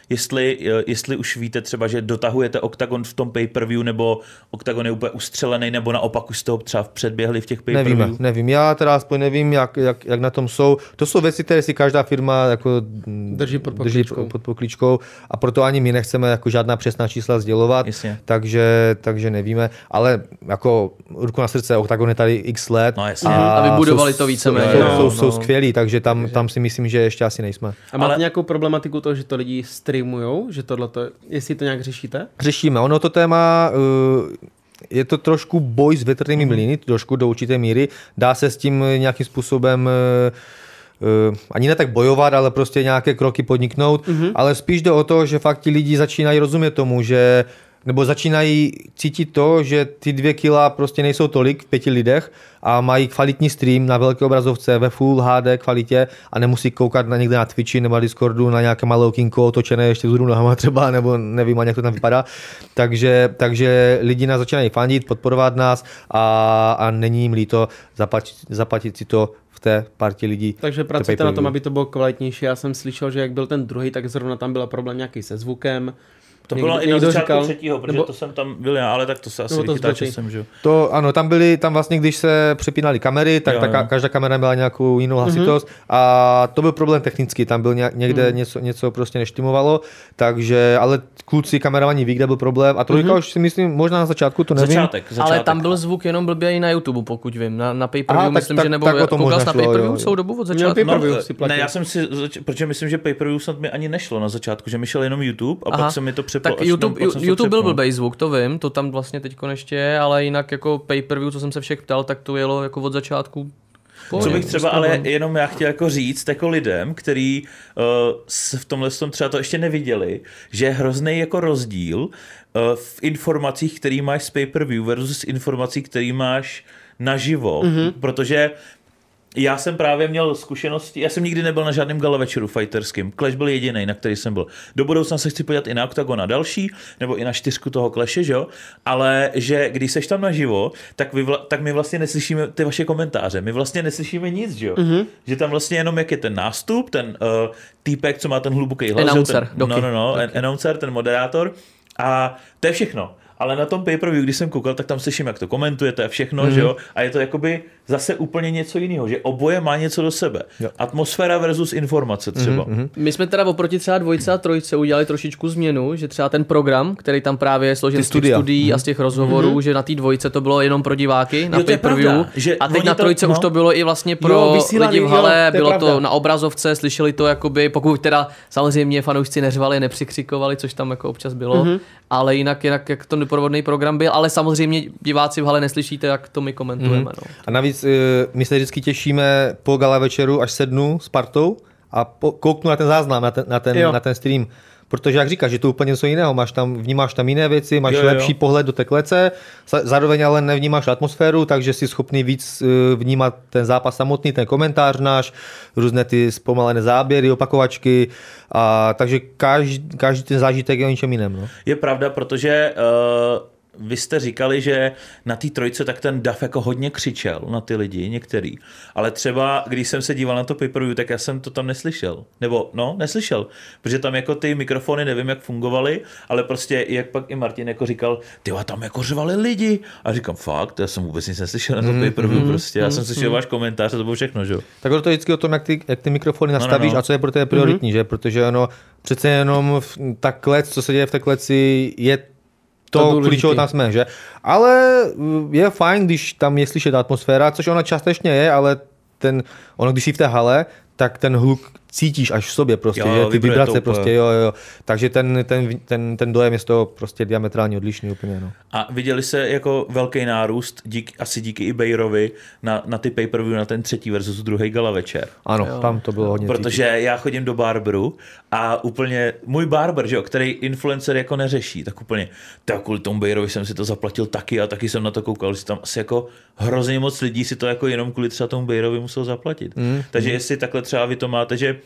Jestli, uh, jestli už víte třeba, že dotahujete oktagon v tom pay-per-view, nebo oktagon je úplně ustřelený, nebo naopak už jste ho třeba předběhli v těch pay-per-view? Nevíme, nevím. Já teda aspoň nevím, jak, jak, jak, na tom jsou. To jsou věci, které si každá firma jako mm, Drží pod drží pokličkou. pod pokličkou a proto ani my nechceme jako žádná přesná čísla sdělovat, Jasně. takže, takže nevíme. Ale jako ruku na srdce, Octagon je tady x let. No jasně. A vybudovali jsou- to víceméně, Jsou, no, jsou, jsou no. skvělí, takže tam, tam si myslím, že ještě asi nejsme. A máte Ale- nějakou problematiku toho, že to lidi streamujou, že tohle jestli to nějak řešíte? Řešíme. Ono to téma uh, je to trošku boj s větrnými mlýny, trošku do určité míry. Dá se s tím nějakým způsobem uh, uh, ani ne tak bojovat, ale prostě nějaké kroky podniknout, mm-hmm. ale spíš jde o to, že fakt ti lidi začínají rozumět tomu, že nebo začínají cítit to, že ty dvě kila prostě nejsou tolik v pěti lidech a mají kvalitní stream na velké obrazovce ve Full HD kvalitě a nemusí koukat na někde na Twitchi nebo na Discordu na nějaké malé okýnko otočené ještě vzhůru nohama třeba, nebo nevím, ani jak to tam vypadá. Takže, takže lidi nás začínají fandit, podporovat nás a, a není jim líto zaplatit, zaplatit si to v té partě lidí. Takže pracujete na tom, aby to bylo kvalitnější. Já jsem slyšel, že jak byl ten druhý, tak zrovna tam byl problém nějaký se zvukem. To Někdo- bylo i na začátku říkal- třetího, protože nebo- to jsem tam byl já, ale tak to se asi vychytá časem, že jo? To ano, tam byly, tam vlastně, když se přepínaly kamery, tak Jo, ta, jo. ka- každá kamera měla nějakou jinou hlasitost a to byl problém technický, tam byl nějak, někde něco, něco prostě neštimovalo, takže, ale kluci kameramani ví, kde byl problém a trojka už si myslím, možná na začátku, to nevím. Začátek, začátek. Ale tam byl zvuk jenom blbě i na YouTube, pokud vím. Na, na pay-per-view Aha, tak- myslím, tak- že nebo tak o tom koukal na šlo, pay-per-view jo, jo. celou dobu od začátku? No, ne, já jsem si, protože myslím, že pay-per-view snad mi ani nešlo na začátku, že mi šel jenom YouTube a pak se mi to přeplo. Tak YouTube, YouTube byl blbej zvuk, to vím, to tam vlastně teď ještě je, ale jinak jako pay-per-view, co jsem se všech ptal, tak to jelo jako od začátku. v Co pohodě, bych třeba bez ale jenom já chtěl jako říct jako lidem, který uh, s- v tomhle tom třeba to ještě neviděli, že je hrozný jako rozdíl uh, v informacích, který máš z pay-per-view versus informací, který máš naživo, mm-hmm. protože já jsem právě měl zkušenosti, já jsem nikdy nebyl na žádném gala večeru fighterským. Clash byl jediný, na který jsem byl. Do budoucna se chci podívat i na Octagon a další, nebo i na čtyřku toho Clashe, že jo? Ale že když seš tam naživo, tak, vy tak my vlastně neslyšíme ty vaše komentáře. My vlastně neslyšíme nic, že jo? Mm-hmm. Že tam vlastně jenom jak je ten nástup, ten uh, týpek, co má ten hluboký hlas. Announcer, ten, Doky. no, no, no, an- announcer, ten moderátor. A to je všechno. Ale na tom pay-per-view, když jsem koukal, tak tam slyším, jak to komentujete a všechno, mm-hmm. že jo? A je to jakoby zase úplně něco jiného, že oboje má něco do sebe. Jo. Atmosféra versus informace třeba. Mm-hmm. My jsme teda oproti třeba dvojce a trojce udělali trošičku změnu, že třeba ten program, který tam právě je složen Ty z těch studia. studií a z těch rozhovorů, že na té dvojce to bylo jenom pro diváky na Jo, to pay-per-view. pravda, že A teď na to- trojce no. už to bylo i vlastně pro Jo, vysílaný, lidi v jo, hale, to je bylo pravda. to na obrazovce, slyšeli to jakoby, pokud teda samozřejmě fanoušci neřvali, nepřikřikovali, což tam jako občas bylo, ale jinak, jinak jak to doprovodný program byl, ale samozřejmě diváci v hale neslyšíte, jak to my komentujeme. No. A navíc eh, my se vždycky těšíme po gala večeru, až sednu s partou a po, kouknu na ten záznam, na ten, na ten, Jo. na ten stream. protože jak říkáš, že to úplně něco jiného, máš tam, vnímáš tam jiné věci, máš Jo, jo, jo. lepší pohled do té klece, za- zároveň ale nevnímáš atmosféru, takže jsi schopný víc eh, vnímat ten zápas samotný, ten komentář náš, různé ty zpomalené záběry, opakovačky, a takže každý, každý ten zážitek je o něčem jiném. No. Je pravda, protože uh, vy jste říkali, že na té trojce tak ten Duff jako hodně křičel na ty lidi, některý. Ale třeba, když jsem se díval na to pay tak já jsem to tam neslyšel. Nebo, no, neslyšel. Protože tam jako ty mikrofony, nevím, jak fungovaly, ale prostě, jak pak i Martin jako říkal, ty tam jako řvali lidi. A říkám, fakt, já jsem vůbec nic neslyšel na to pay prostě. Já jsem slyšel váš komentář a to bylo všechno, že jo. Tak to je vždycky o tom, jak ty, jak ty mikrofony no, nastavíš no. a co je pro tebe prioritní, mm-hmm. že? Protože ono přece jenom ta klec, co se děje v té kleci, je To čeho tam jsme, že? Ale mm, je fajn, když tam je slyšet atmosféra, což ona částečně je, ale ten, ono, když jsi v té hale, tak ten hluk cítíš až v sobě prostě, Jo, že ty vibrace prostě, jo, jo. Takže ten, ten, ten, ten dojem je z toho prostě diametrálně odlišný úplně, no. A viděli se jako velký nárůst, dík, asi díky i Bejrovi, na, na ty pay na ten třetí versus druhý gala večer. Ano, Jo. tam to bylo hodně Protože já chodím do barberu a úplně můj barber, že jo, který influencer jako neřeší, tak úplně, tak kvůli tomu Bejrovi jsem si to zaplatil taky a taky jsem na to koukal, že tam asi jako hrozně moc lidí si to jako jenom kvůli třeba tomu Bejrovi musel zaplatit. Mm, Takže mm. jestli takhle třeba vy to máte, že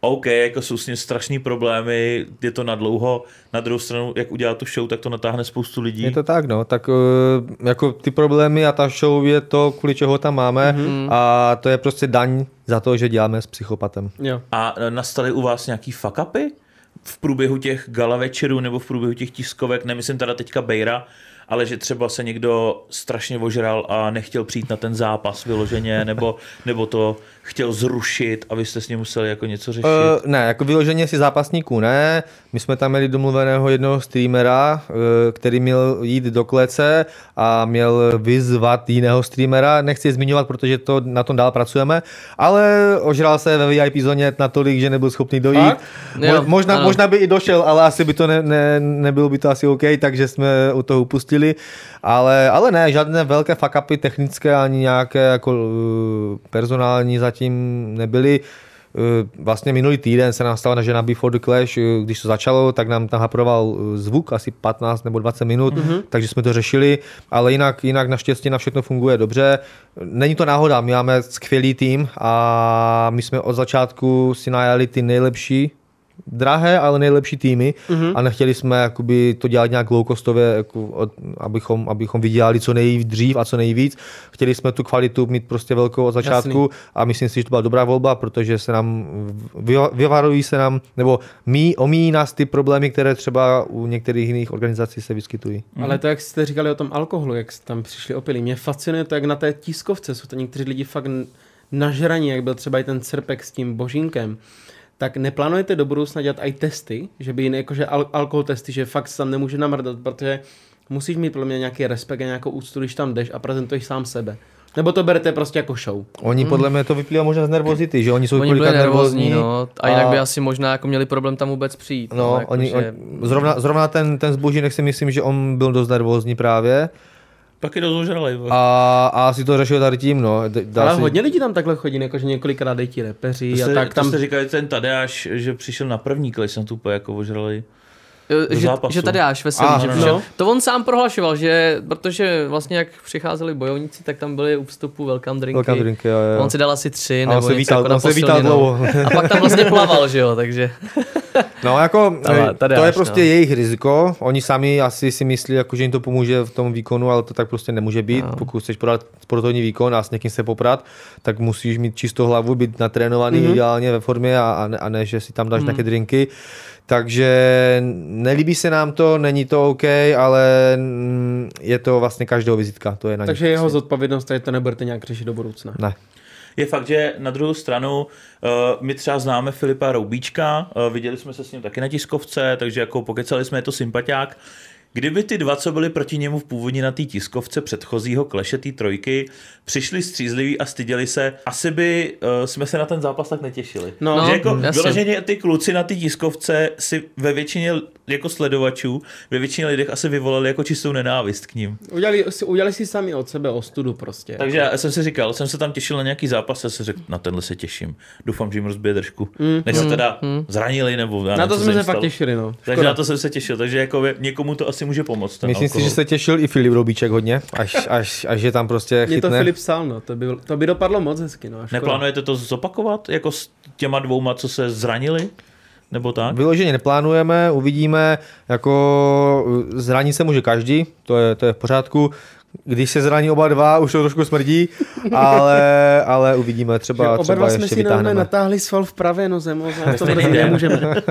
OK, jako jsou s ním strašný problémy, je to na dlouho, na druhou stranu, jak udělá tu show, tak to natáhne spoustu lidí. Je to tak, no. Tak eh, jako ty problémy a ta show je to, kvůli čeho tam máme mm-hmm. a to je prostě daň za to, že děláme s psychopatem. Jo. A e, nastaly u vás nějaký fuck upy v průběhu těch gala večerů nebo v průběhu těch tiskovek, nemyslím teda teďka Bejra, ale že třeba se někdo strašně ožral a nechtěl přijít na ten zápas vyloženě, nebo, nebo to chtěl zrušit a vy jste s ním museli jako něco řešit. Uh, ne, jako vyloženě si zápasníků ne. My jsme tam měli domluveného jednoho streamera, uh, který měl jít do klece a měl vyzvat jiného streamera. Nechci je zmiňovat, protože to na tom dál pracujeme, ale ožral se ve VIP zóně natolik, že nebyl schopný dojít. Fakt? Mo- možná, ano. možná by i došel, ale asi by to ne, ne, nebylo by to asi OK, takže jsme u toho upustili. Ale, ale ne, žádné velké fuck upy technické ani nějaké jako uh, personální zatím nebyly. Uh, Vlastně minulý týden se nám stala na žena Before the Clash, uh, když to začalo, tak nám tam haproval uh, zvuk asi 15 nebo 20 minut, mm-hmm. takže jsme to řešili, ale jinak, jinak naštěstí na všechno funguje dobře. Není to náhoda, my máme skvělý tým a my jsme od začátku si najali ty nejlepší drahé, ale nejlepší týmy mm-hmm. a nechtěli jsme jakoby, to dělat nějak low costově, jako, od, abychom, abychom vydělali co nejdřív a co nejvíc. Chtěli jsme tu kvalitu mít prostě velkou od začátku Jasný. a myslím si, že to byla dobrá volba, protože se nám vy- vyvarují se nám, nebo mí, omíjí nás ty problémy, které třeba u některých jiných organizací se vyskytují. Mm. Ale to, jak jste říkali o tom alkoholu, jak jste tam přišli opilí, mě fascinuje to, jak na té tiskovce jsou to někteří lidi fakt nažraní, jak byl třeba i ten Crpek s tím božínkem. Tak neplánujete do budoucna dělat i testy, že by jiné, jakože al- alkohol testy, že fakt se tam nemůže namrdat, protože musíš mít podle mě nějaký respekt a nějakou úctu, když tam jdeš a prezentuješ sám sebe. Nebo to berete prostě jako show. Oni podle mě to vyplývá možná z nervozity, že oni jsou Oni byli nervózní, no, a jinak by asi možná jako měli problém tam vůbec přijít. No, jako, oni, že- on, zrovna, zrovna ten, ten zbožínek si myslím, že on byl dost nervózní právě Taky dost ožralej. a, a asi to řešil tady tím, no. Dá Ale si- hodně lidí tam takhle chodí, jakože několikrát dejí ti repeři To a tak to tam... jste říkali ten Tadeáš, že přišel na první klej, jsem tu úplně jako ožralej. Že, zápasu. že tady až veselý, Ah, že no. To on sám prohlašoval, že protože vlastně jak přicházeli bojovníci, tak tam byly u vstupu welcome drinky. Welcome drinky, jo, jo. On si dal asi tři, nebo se něco vítal- jako na on se vítal posilněnou. dlouho. A pak tam vlastně plaval, že jo, takže... No jako, Ale tady to je až, prostě no. jejich riziko. Oni sami asi si myslí, jako, že jim to pomůže v tom výkonu, ale to tak prostě nemůže být. No. Pokud chceš podat sportovní výkon a s někým se poprat, tak musíš mít čistou hlavu, být natrénovaný mm-hmm. ideálně ve formě a, a, ne, a ne, že si tam dáš mm-hmm. nějaké drinky. Takže nelíbí se nám to, není to OK, ale mm, je to vlastně každého vizitka, to je na Takže jeho zodpovědnost, tady to nebudete nějak řešit do budoucna. Ne. Je fakt, že na druhou stranu uh, my třeba známe Filipa Roubíčka, uh, viděli jsme se s ním taky na tiskovce, takže jako pokecali jsme, je to sympatiák. Kdyby ty dva, co byli proti němu v původně na té tiskovce předchozího kleše té trojky, přišli střízliví a styděli se, asi by uh, jsme se na ten zápas tak netěšili. No, že jako vyloženě ty kluci na té tiskovce si ve většině jako sledovačů ve většině lidech asi vyvolali jako čistou nenávist k ním. Udělali, si, udělali si sami od sebe ostudu prostě. Takže já jsem si říkal, jsem se tam těšil na nějaký zápas a se řekl, na tenhle se těším. Doufám, že jim rozbije držku. Mm, Než se teda mm. zranili nebo já na to jsme se fakt těšili, no. Takže na to jsem se těšil, takže jako někomu to asi může pomoct. Ten Myslím si, alkohol. že se těšil i Filip Robíček hodně, až, až, až je tam prostě Mě to chytne. Filip psal, no. To by, to by dopadlo moc hezky, no. Neplánujete to zopakovat jako s těma dvouma, co se zranili? Nebo tak? Vyloženě neplánujeme, uvidíme, jako zraní se může každý, to je, to je v pořádku. Když se zraní oba dva, už to trošku smrdí, ale, ale uvidíme, Že třeba, oba třeba dva jsme si vytáhneme. natáhli sval v pravé noze, moc nám to den. nemůžeme.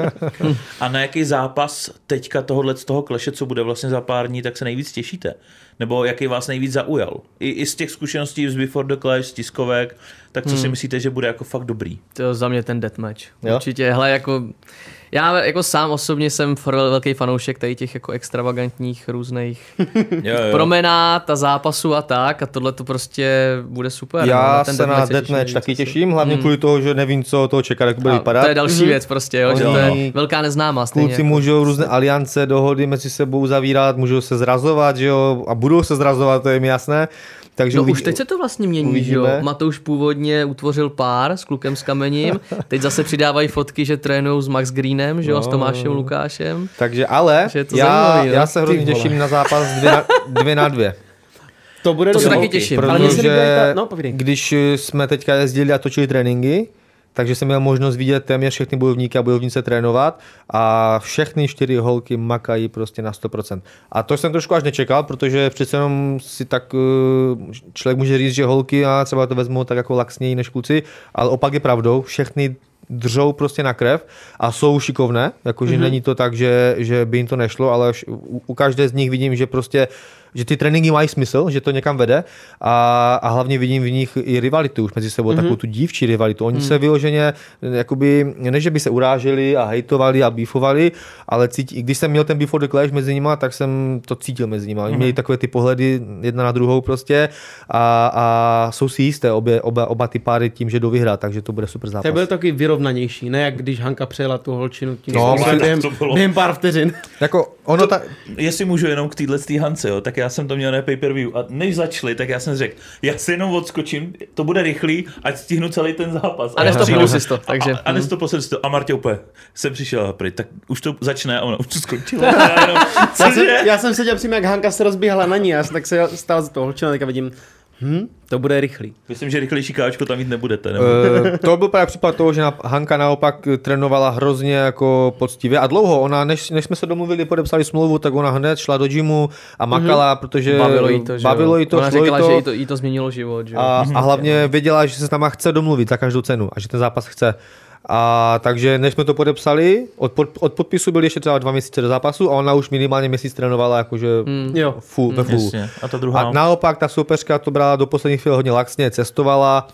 A na jaký zápas teďka tohohle z toho kleše, co bude vlastně za pár dní, tak se nejvíc těšíte? Nebo jaký vás nejvíc zaujal? I, i z těch zkušeností z Before the Clash, z tiskovek, tak co si myslíte, že bude jako fakt dobrý? To za mě ten deathmatch. Jo? Určitě, hele, jako já jako sám osobně jsem velký fanoušek tady těch jako extravagantních různých Jo, jo. promenád a zápasů a tak a tohle to prostě bude super. no, Já ten se na deathmatch taky asi. těším, hlavně kvůli toho, že nevím, co toho čekat, jak bude A vypadat. To je další věc prostě, jo, že to Oni- je velká neznámá stejně. Kluci jako. můžou různé aliance, dohody mezi sebou zavírat, můžou se zrazovat, že jo, a budou se zrazovat, to je mi jasné. Takže No uvidí- už teď se to vlastně mění, že jo? uvidíme. Matouš původně utvořil pár s klukem s kamením, teď zase přidávají fotky, že trénují s Max Greenem, že jo, s No. Tomášem Lukášem. Takže ale že to já, zajímavý, no. já se hrozně těším na zápas dvě na dvě. Na dvě. To bude To se taky těším. Ale mně se Protože ta- no, povídej. když jsme teďka jezdili a točili tréninky, takže jsem měl možnost vidět téměř všechny bojovníky a bojovnice trénovat a všechny čtyři holky makají prostě na 100%. A to jsem trošku až nečekal, protože přece jenom si tak eh, člověk může říct, že holky a třeba to vezmou tak jako laxněji než kluci, ale opak je pravdou, všechny držou prostě na krev a jsou šikovné, jakože mm-hmm. není to tak, že, že by jim to nešlo, ale u, u každé z nich vidím, že prostě že ty tréninky mají smysl, že to někam vede a, a hlavně vidím v nich i rivalitu už mezi sebou, mm-hmm. takovou tu dívčí rivalitu. Oni mm. se vyloženě, jakoby, ne, že by se uráželi a hejtovali a bífovali, ale cítí, i když jsem měl ten before the clash mezi nima, tak jsem to cítil mezi nima. Oni mm-hmm. měli takové ty pohledy jedna na druhou prostě a, a jsou si jisté obě, oba, oba ty páry tím, že jdou vyhrát, takže to bude super zápas. To byl taky vyrovnanější, ne jak když Hanka přejela tu holčinu tím No, během, to bylo- během pár vteřin. Jako, ono ta, Jestli můžu jenom k téhle tý Hance, jo, tak já jsem to měl na pay-per-view a než začali, tak já jsem řekl, já si jenom odskočím, to bude rychlý, ať stihnu celý ten zápas. A já nestopil jsi to, takže- A, a, nestopil jsem si to. A Martě úplně, jsem přišel a pryč, tak už to začne a ona už to skončila. Já jenom, Já jsem, já jsem seděl přímo, jak Hanka se rozbíhala na ní, já jsem tak se stál za toho holčina, vidím, hm, to bude rychlý. Myslím, že rychlejší káčko tam mít nebudete. Nebo? Eh, to byl právě případ toho, že Hanka naopak trénovala hrozně jako poctivě a dlouho. Ona, než, než jsme se domluvili, podepsali smlouvu, tak ona hned šla do gymu a makala, protože Bavilo jí to, že bavilo jo. jí to, Ona říkala, to, že jí to, jí to změnilo život, že jo. a, a hlavně věděla, že se s náma chce domluvit za každou cenu a že ten zápas chce. A takže než jsme to podepsali, od, pod, od podpisu byly ještě třeba dva měsíce do zápasu a ona už minimálně měsíc trénovala jakože Jo. full, ve full. Jasně. A ta druhá? A naopak ta soupeřka to brala do posledních chvíl hodně laxně, cestovala,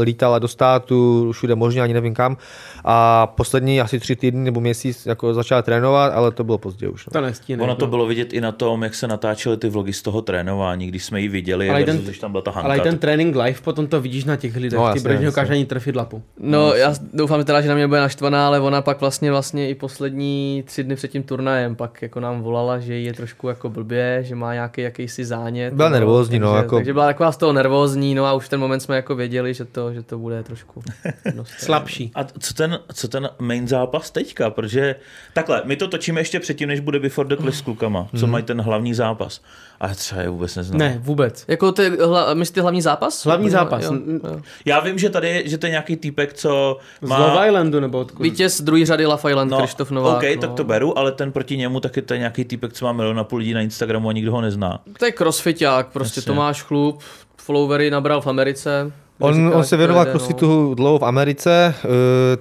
lítala do státu, všude možně, ani nevím kam. A poslední asi tři týdny nebo měsíc jako začala trénovat, ale to bylo pozdě už. No. To nestíne. Ono to bylo vidět i na tom, jak se natáčely ty vlogy z toho trénování, když jsme ji viděli, Ale versus, ten- když tam byla ta Hanka. Ale i ten trénink live, potom to vidíš na těch lidech, No, no, ty jasně. dokáže ani trefit lapu. No, já doufám teda, že na mě bude naštvaná, ale ona pak vlastně vlastně i poslední tři dny před tím turnajem pak jako nám volala, že je trošku jako blbě, že má nějaký jakýsi zánět. Byla nervózní, no, takže, jako- takže byla taková z toho nervózní, no a už v ten moment jsme jako věděli, že to, že to bude trošku Slabší. A co ten, co ten main zápas teďka? Protože takhle, my to točíme ještě předtím, než bude Before the Clash s klukama, co mají ten hlavní zápas. A třeba je vůbec neznám. Ne, vůbec. Jako ty, hla, myslíš ty hlavní zápas? Hlavní zápas. Jo, Mm, jo. Já vím, že tady je, že to je nějaký týpek, co Z má... Love Islandu nebo odkud? Vítěz druhý řady Love Island, No, Krištof Novák. OK, no. tak to beru, ale ten proti němu taky to je nějaký týpek, co má milion a půl lidí na Instagramu a nikdo ho nezná. To je crossfiták, prostě Jasně. Tomáš Chlup, followery nabral v Americe. On, on se věnoval crossfitu dlouho v Americe, uh,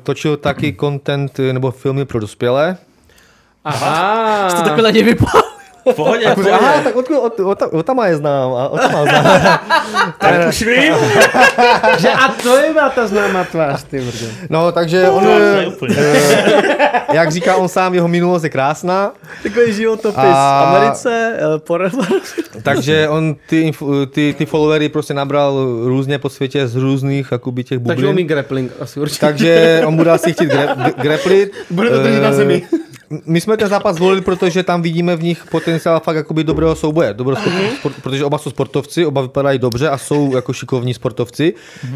točil taky content eh, nebo filmy pro dospělé. Aha. To takhle na něj vypadá. V pohodě, v pohodě. Aha, tak odkud, od, od, od, tam je znám. A od tam znám. tak už vím. Že a to je byla ta známá tvář, ty brdo. No, takže on, To je eh, úplně. jak říká on sám, jeho minulost je krásná, Takový životopis A- Americe, por... takže on ty, ty, ty followery prostě nabral různě po světě z různých jakoby těch Takže umí bublin. grappling asi určitě. Takže on bude asi chtít gra- g- grapplit. Bude to držet na Eh, zemi. My jsme ten zápas zvolili, protože tam vidíme v nich potenciál fakt jakoby dobrého souboje, dobrého sport, sport, protože oba jsou sportovci, oba vypadají dobře a jsou jako šikovní sportovci,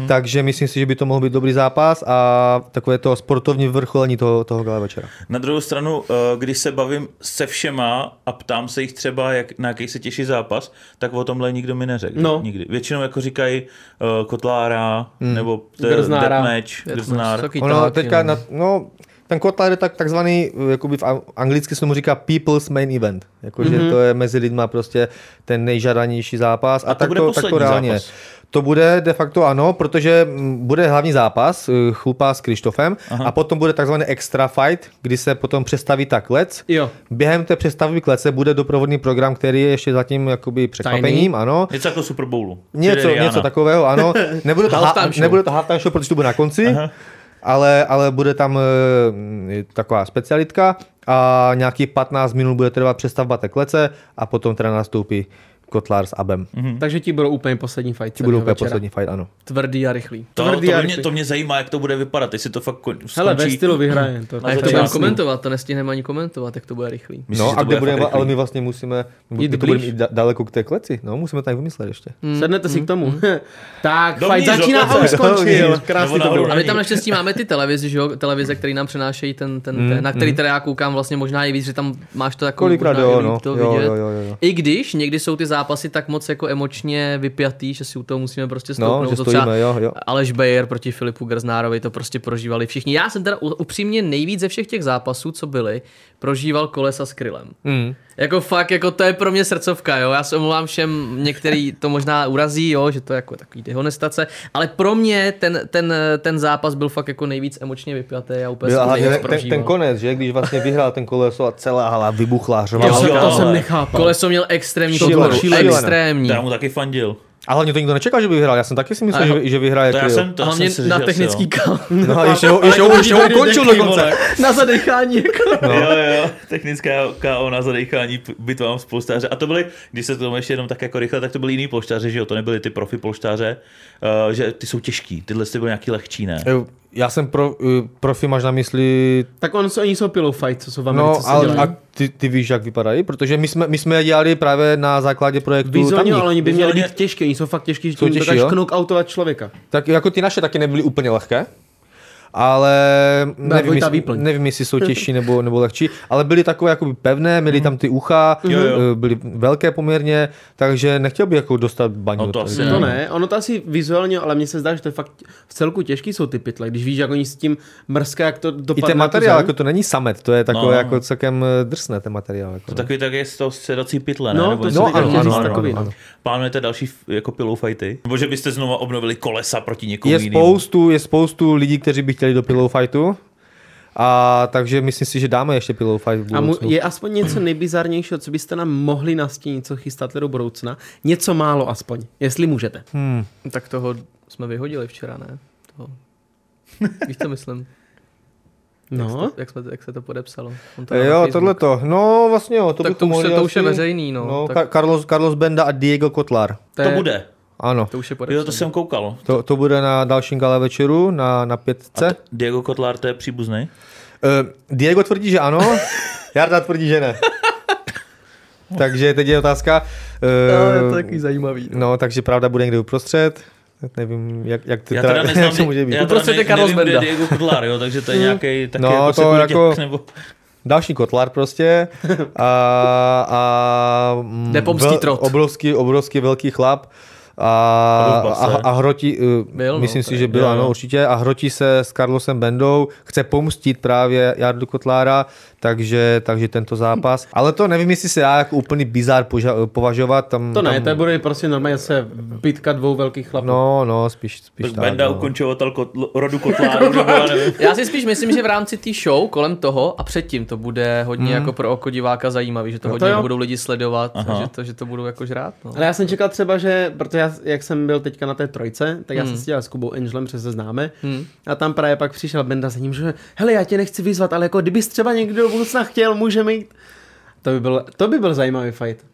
takže myslím si, že by to mohl být dobrý zápas a takové to sportovní vrcholení toho, toho gala večera. Na druhou stranu, eh, když se bavím se všema a ptám se jich třeba, jak, na jaký se těší zápas, tak o tomhle nikdo mi neřekl. No. Nikdy. Většinou jako říkají uh, Kotlára, nebo t- Grznára. Deathmatch, Grznár. Taky Ono teďka, no. na, no, ten Kotlar je tak, takzvaný, jakoby v anglicky se mu říká people's main event. Jakože mm-hmm. to je mezi lidma prostě ten nejžadanější zápas. A, A to tak, bude to, tak to reálně. zápas. To bude de facto ano, protože mm, bude hlavní zápas eh, Chlupa s Krištofem Aha. a potom bude takzvaný extra fight, kdy se potom přestaví ta klec. Jo. Během té přestavby klece bude doprovodný program, který je ještě zatím jakoby překvapením, ano. Něco jako Super Bowlu. Něco, něco takového, ano. Nebude to, ha- nebude to halftime show, protože to bude na konci, Aha. Ale, ale bude tam e, taková specialitka a nějaký 15 minut bude trvat přestavba té klece a potom teda nastoupí Kotlar s Abem. Mhm. Takže ti budou úplně poslední fight. Ti budou úplně večera. poslední fight, ano. Tvrdý a rychlý. To, Tvrdý to, a mě, rychlý. to mě zajímá, jak to bude vypadat, jestli to fakt kon, skončí. Hele, ve stylu vyhraje. To, A jak to budeme komentovat, to nestihneme ani komentovat, jak to bude rychlý. Myslíš, no a kde budeme, rychlý? ale my vlastně musíme, my Jít to budeme jít da- daleko k té kleci, no musíme tam vymyslet ještě. Sednete si k tomu. tak, Dovnitř, fight začíná a už skončil. Krásný to bylo. A my tam naštěstí máme ty televize, že jo? televize, které nám přenášejí ten, ten, ten na který teda já koukám vlastně možná i víc, že tam máš to jako Kolikrát jo, no. jo, jo. I když někdy jsou ty zápasy tak moc jako emočně vypjatý, že si u toho musíme prostě stoupnout. No, že to stojíme, jo, jo. Aleš Bejer proti Filipu Grznárovi to prostě prožívali všichni. Já jsem teda upřímně nejvíc ze všech těch zápasů, co byly, prožíval kolesa s Krylem. Mm. Jako fakt, jako to je pro mě srdcovka, jo. Já se omlouvám všem, některý to možná urazí, jo, že to je jako takový dehonestace, ale pro mě ten, ten, ten zápas byl fakt jako nejvíc emočně vypjatý a úplně Byl, ten, ten, prožíval. ten konec, že když vlastně vyhrál ten koleso a celá hala vybuchla, řvala. jsem, Jo, to jsem nechápal. Koleso měl extrémní podporu, šílené. extrémní. Já mu taky fandil. A hlavně to nikdo nečekal, že by vyhrál. Já jsem taky si myslel, že, že vyhraje To já jsem, to hlavně jsem si na technický kal. No a ještě ho, ještě ho, ještě ho ukončil dokonce. na zadechání. Jako. No. Jo, jo, technická KO na zadechání bitvám s polštáře. A to byly, když se to tomu ještě jenom tak jako rychle, tak to byly jiný polštáře, že jo, to nebyly ty profi polštáře, uh, že ty jsou těžký, tyhle ty byly nějaký lehčí, ne? Jo, Já jsem pro, eh, profi, máš na mysli Tak on, oni jsou pillow fight, co jsou v Americe. No, se ale dělají. a ty, ty víš, jak vypadají? Protože my jsme, my jsme je dělali právě na základě projektu Vizuálně, ale oni by měli být těžké, oni jsou fakt těžký, že těžší, dokážeš jo? knockoutovat člověka. Tak jako ty naše taky nebyly úplně lehké, ale nevím, jestli, nevím, jestli jsou těžší nebo, nebo lehčí, ale byly takové jakoby pevné, měly tam ty ucha, Jo, jo. eh, byly velké poměrně, takže nechtěl bych jako dostat baňu. No to asi ne. To ne, ono to asi vizuálně, ale mně se zdá, že to je fakt v celku těžký jsou ty pytle, když víš, jak oni s tím mrská, jak to I dopadne ten na tu materiál, jako to není samet, to je takové No. jako celkem eh, drsné ten materiál. Jako, To takový tak je z toho středací pytle, ne? No, Nebo to no, ano, ano, ano, takový, ano, no. ano. Plánujete další jako pillow fighty? Nebo že byste znovu obnovili kolesa proti někomu Je jinému? spoustu, je spoustu lidí, kteří by chtěli do pillow fightu, a takže myslím si, že dáme ještě pillow fight v A mu, budoucnu. je aspoň něco nejbizarnějšího, co byste nám mohli nastínit, co chystáte do budoucna? Něco málo aspoň, jestli můžete. Hmm. Tak toho jsme vyhodili včera, ne? Toho. Víš, co myslím? No, Jak, jsme, jak se to podepsalo? On to Jo, tohle to. No vlastně jo, to Tak by to už to už je veřejný, no. no Tak- Carlos, Carlos Benda a Diego Kotlar. to, To je, bude. Ano. To už je Jo, podepsané. to jsem koukal. To, to bude na dalším gala večeru, na, na pětce. A Diego Kotlar, to je příbuzný? Uh, Diego tvrdí, že ano, Jarda tvrdí, že ne. takže teď je otázka. No, Uh, je to takový zajímavý. No. no, takže pravda bude někde uprostřed. Tak nevím, jak, jak, to Já teda neznám, jak to může být. já teda Uprostřed je ne, Carlos nevím, kde je Benda. Diego Kotlar, jo, takže to je nějaký taky No, jako to sekuriťák, jako- nebo... Další kotlar prostě. A, a Jde pomstít trot. obrovský, obrovský velký chlap. A, A a, hrotí, uh, Byl, no, myslím to si, že byl, ano, určitě, a hrotí se s Carlosem Bendou, chce pomstit právě Jardu Kotlára, takže, takže tento zápas. Ale to nevím, jestli se dá jako úplný bizar poža- považovat. Tam, to ne, tam, to bude prostě normálně se bitka dvou velkých chlapů. No, no, spíš, spíš Tak Benda no. ukončovatel kotl, rodu Kotláru, nebo já si spíš myslím, že v rámci té show kolem toho a předtím to bude hodně Hmm. jako pro oko diváka zajímavý, že to No hodně to jo. budou lidi sledovat, Aha. že to, že to budou jako žrát. No. Ale já jsem čekal třeba, že, protože já, jak jsem byl teďka na té trojce, tak já Hmm. jsem si dělal s Kubou Angelem, přece známe. Hmm. A tam právě pak přišel Benda za ním, že hele, já tě nechci vyzvat, ale jako kdybys třeba někdo do budoucna chtěl, můžeme jít. To by byl, to by byl zajímavý fight.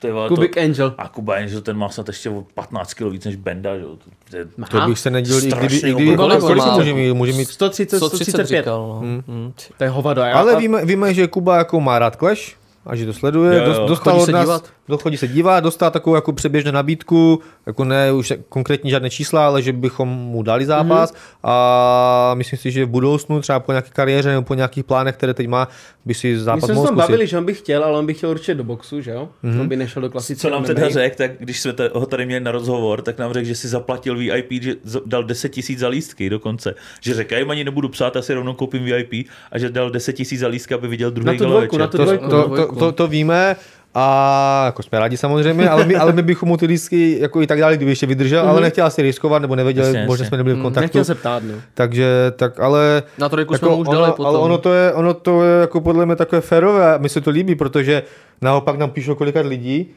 Ty vole, Kubik to, Angel. a Kuba Angel, ten má snad ještě o 15 kg víc než Benda, že. To, je, To bych se nedělal, i kdyby, i kdyby kolik, kolik Má- může mít, může mít 130, 130 135. říkal, no. Hmm. To je hovado. Ale a- víme, víme, že Kuba jako má rád Clash a že to sleduje. Jo, jo. Dost- Dostal Chodí od se nás, dívat? Do- chodí se dívat, dostal takovou jako předběžnou nabídku, jako ne už konkrétní žádné čísla, ale že bychom mu dali zápas a myslím si, že v budoucnu třeba po nějaké kariéře nebo po nějakých plánech, které teď má, by si My zápas jsme se mohl tam zkusit. bavili, že on by chtěl, ale on by chtěl určitě do boxu, že jo? Mm-hmm. On by nešel do klasického co nám teda řekl, tak když jsme ho tady měli na rozhovor, tak nám řekl, že si zaplatil VIP, že z- dal 10 tisíc za lístky dokonce. Že řekl, já jim ani nebudu psát, já si rovnou koupím VIP a že dal 10 tisíc za lístky, aby viděl druhý Na tu dvojku, na tu To, dvojku. to, to, to, to, víme a jako jsme rádi samozřejmě, ale my, ale my bychom mu ty lístky jako i tak dali, kdyby ještě vydržel, ale nechtěl asi riskovat, nebo nevěděl, Jasně, možná jasně. jsme nebyli v kontaktu. Nechtěl se ptát, no. Takže, tak ale... Na trojku jako jsme mu už dali ono, potom. Ale ono to, je, ono to je jako podle mě takové férové a mi se to líbí, protože naopak nám píšou kolikrát lidí,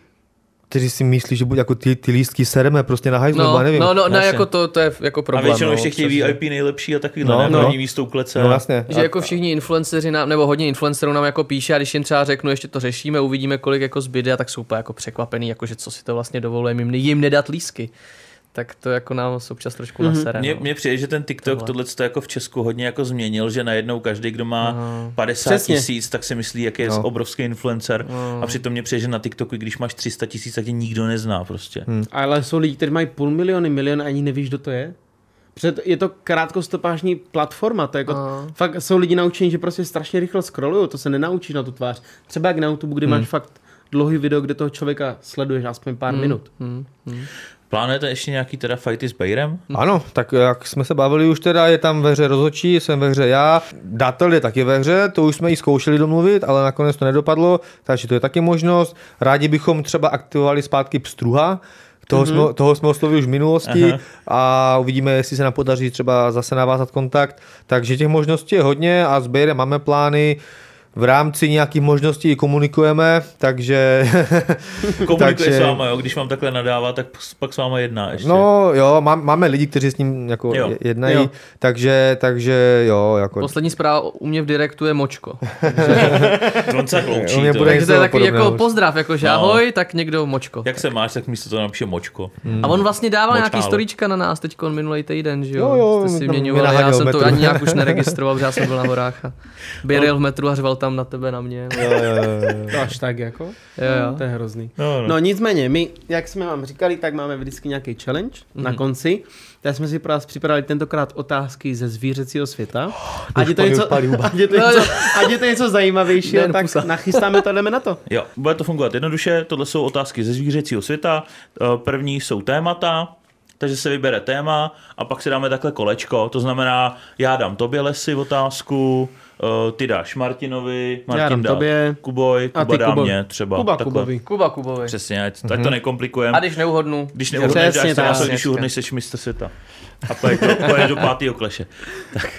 kteří si myslí, že buď jako ty, ty lístky sereme prostě na hajzlu, No, nevím. no, no, ne, jako to, to je jako A problém. většinou no, ještě chtějí. VIP nejlepší a takový, No, ne? no. Místo u klece. no jasně. Že jako všichni influenceři nám, nebo hodně influencerů nám jako píše a když jim třeba řeknu, ještě to řešíme, uvidíme, kolik jako zbyde, a tak jsou úplně jako překvapený, jako že co si to vlastně dovolujeme jim, jim nedat lísky. Tak to jako nám občas trošku mm-hmm. nasere. Mně, no. mně přijde, že ten TikTok tohle to jako v Česku hodně jako změnil, že najednou každý, kdo má 50 Přesně. tisíc, tak si myslí, jak je No. obrovský influencer. A přitom mně přijde, že na TikToku, když máš 300 tisíc, tak tě nikdo nezná prostě. Hmm. Ale jsou lidi, kteří mají půl miliony, milion a ani nevíš, kdo to je. Před, je to krátkostopážní platforma, to je jako, Aha. fakt jsou lidi naučení, že prostě strašně rychle scrollují, to se nenaučíš na tu tvář. Třeba jak na YouTube, kdy máš fakt dlouhý video, kde toho člověka sleduješ aspoň pár minut. Hmm, hmm. Plánujete ještě nějaký teda fighty s Bejrem? Ano, tak jak jsme se bavili už teda, je tam ve hře rozhodčí, jsem ve hře já, datel je taky ve hře, to už jsme i zkoušeli domluvit, ale nakonec to nedopadlo, takže to je taky možnost. Rádi bychom třeba aktivovali zpátky pstruha, toho, mm-hmm. jsme, toho jsme oslovili už v minulosti Aha. a uvidíme, jestli se nám podaří třeba zase navázat kontakt. Takže těch možností je hodně a s Bejrem máme plány, v rámci nějakých možností i komunikujeme, takže... Komunikuje s váma, jo? Když vám takhle nadává, tak pak s váma jedná ještě. No jo, má, máme lidi, kteří s ním jako Jo. jednají, Jo. takže, takže jo, jako... Poslední zpráva u mě v direktu je močko. On se mě to. bude- Takže to je takový jako pozdrav, jako že No. ahoj, tak někdo močko. Jak se máš, tak místo toho napíše močko. A on vlastně dával nějaký Močkálo. storíčka na nás teď minulý týden, že jo? Jo, jo, Jste si tam vyměňovali, mě já jsem to ani nějak už neregistroval, protože já jsem byl na horách a běril v metru a řval tam na tebe, na mě. Jo, jo, jo, jo. To až tak jako. Jo, jo. To je hrozný. No, no. No nicméně, my, jak jsme vám říkali, tak máme vždycky nějaký challenge mm-hmm. na konci. Tak jsme si pro vás připravili tentokrát otázky ze zvířecího světa. Ať je to něco, ať je to No, něco, ať je to něco zajímavějšího, tak pusa. nachystáme to a jdeme na to. Jo, bude to fungovat jednoduše, tohle jsou otázky ze zvířecího světa, Eh, první jsou témata, takže se vybere téma a pak si dáme takhle kolečko, to znamená, já dám tobě lesy otázku, eh, ty dáš Martinovi, Martin dám dá tobě. Kuboj, A Kuba ty dá Kubo. mě třeba. Kuba takhle. Kubovi. Kuba Kubovi. Přesně, ať, ať to nekomplikujeme. A když neuhodnu, Když neuhodneš, Přesně dáš na když uhodneš, seš mistr světa. A pojď do, pojď do pátého kleše. Tak.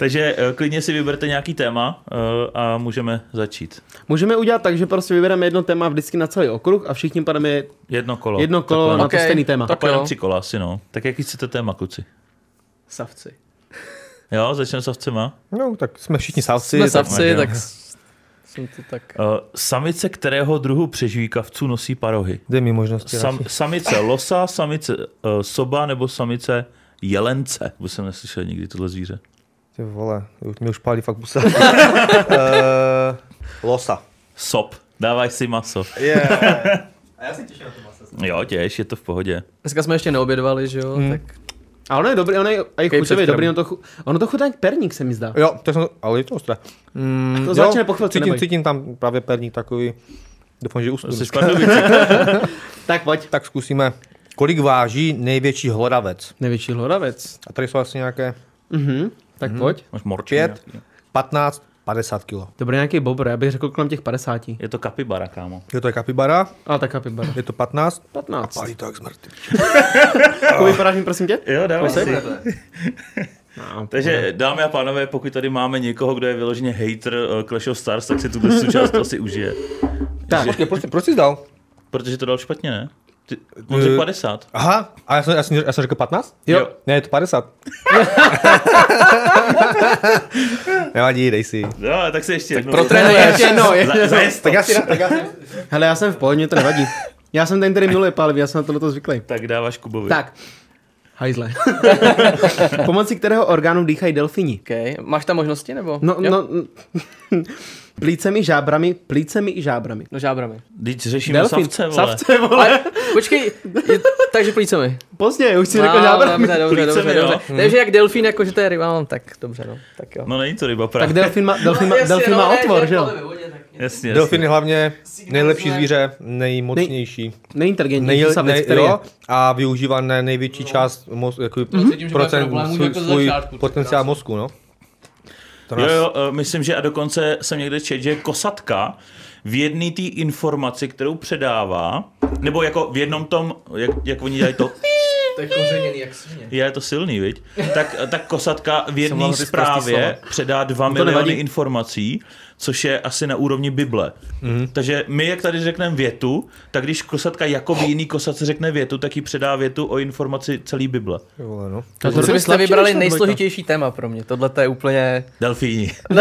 Takže eh, klidně si vyberte nějaký téma eh, a můžeme začít. Můžeme udělat tak, že prostě vybereme jedno téma vždycky na celý okruh a všichni pademe Jedno kolo. jedno kolo Takhle. na Ok, to stejný téma. Tak Tak jo. tři kola asi, no. Tak jaký chcete téma, kluci? Savci. Jo, začneme s ovcema. No, tak jsme všichni savci. jsme tak- savci, tak s- jsem to tak... Uh, samice kterého druhu přežvíkavců nosí parohy? Dej mi možnosti. Sam, Sam... samice losa, samice uh, soba nebo samice jelence? Už jsem neslyšel nikdy tohle zvíře. Ty vole, už mě už pálí fakt pusa. uh, losa. Sob. Dávaj si maso. Yeah. A já si těším na to maso. Jo, těž, je to v pohodě. Dneska jsme ještě neobědovali, že jo? Mm. Tak A ono je dobrý, ono je i chuťově předkrm. dobrý, ono to, chu, ono to chutná jak perník, se mi zdá. Jo, to jsem, ale je to ostré. Mm, To začne po chvilce, cítím, cítím tam právě perník takový. Doufám, že usnu. Tak pojď. Tak zkusíme. Kolik váží největší hloravec? Největší hloravec. A tady jsou asi nějaké Mhm. Tak pojď. Máš morčí Pět. nějaký? 15, 50 kg. To bude nějaký bobr, já bych řekl kolem těch 50. Je to kapibara, kámo. Je to je kapibara, Ale tak kapibara. je to 15. 15. Pálí to jak smrt. Jako vypadáš mi, prosím tě? Jo, Kousek? si. No, Takže dámy a pánové, pokud tady máme někoho, kdo je vyloženě hater uh, Clash of Stars, tak si tuhle součást asi užije. Tak. Počkej, proč, proč jsi dal? Protože to dal špatně, ne? Ty, on řekl 50. Aha, a já jsem, já jsem, já jsem řekl 15? Jo. Ne, je to 50. Nevadí, dej si. Jo, tak se ještě jednou. protrénuješ. Ještě jednou, je- Za, za tak, já si, tak já. Hele, já jsem v pohodě, to nevadí. Já jsem ten, který miluje pálivý, já jsem na tohleto zvyklý. tak dáváš Kubovi. Tak. Hajzle. Pomocí kterého orgánu dýchají delfini? Okay. Máš tam možnosti, nebo? No, Jo? no, plícemi, žábrami, plícemi i žábrami. No žábrami. Teď řešíme savce, vole. savce, vole. Ale počkej, je, takže plícemi. Pozdě, už si řekl No, žábrami. dobře, dobře, dobře, Plícemi, dobře. jo. Takže jak delfín, jako že to je ryba, no, tak dobře, no. Tak jo. No není to ryba, Tak právě. delfín má, delfín má, delfín má otvor, že jo? Jasně, Delfin je jasně. hlavně nejlepší zvíře, nejmocnější. Nejinteligentnější Nej, savec, nej, který je. jo, a využívá ne, největší část mos, jako, bude procent svůj, jako svůj potenciál mozku, no. To Jo, nás, jo, eh, myslím, že a dokonce jsem někde četl, že kosatka v jedné té informaci, kterou předává, nebo jako v jednom tom, jak, jak oni dělají to, To je kořeněný, jak svině. je to silný, viď? Tak, tak kosatka v jedné zprávě předá dva miliony nevadí. informací, což je asi na úrovni Bible. Mm. Takže my, jak tady řekneme větu, tak když kosatka jako jiný kosatce řekne větu, tak ji předá větu o informaci celé Bible. jo, vole, no. To To je slabší vybrali nejsložitější téma pro mě. Tohle to je úplně... Delfíni.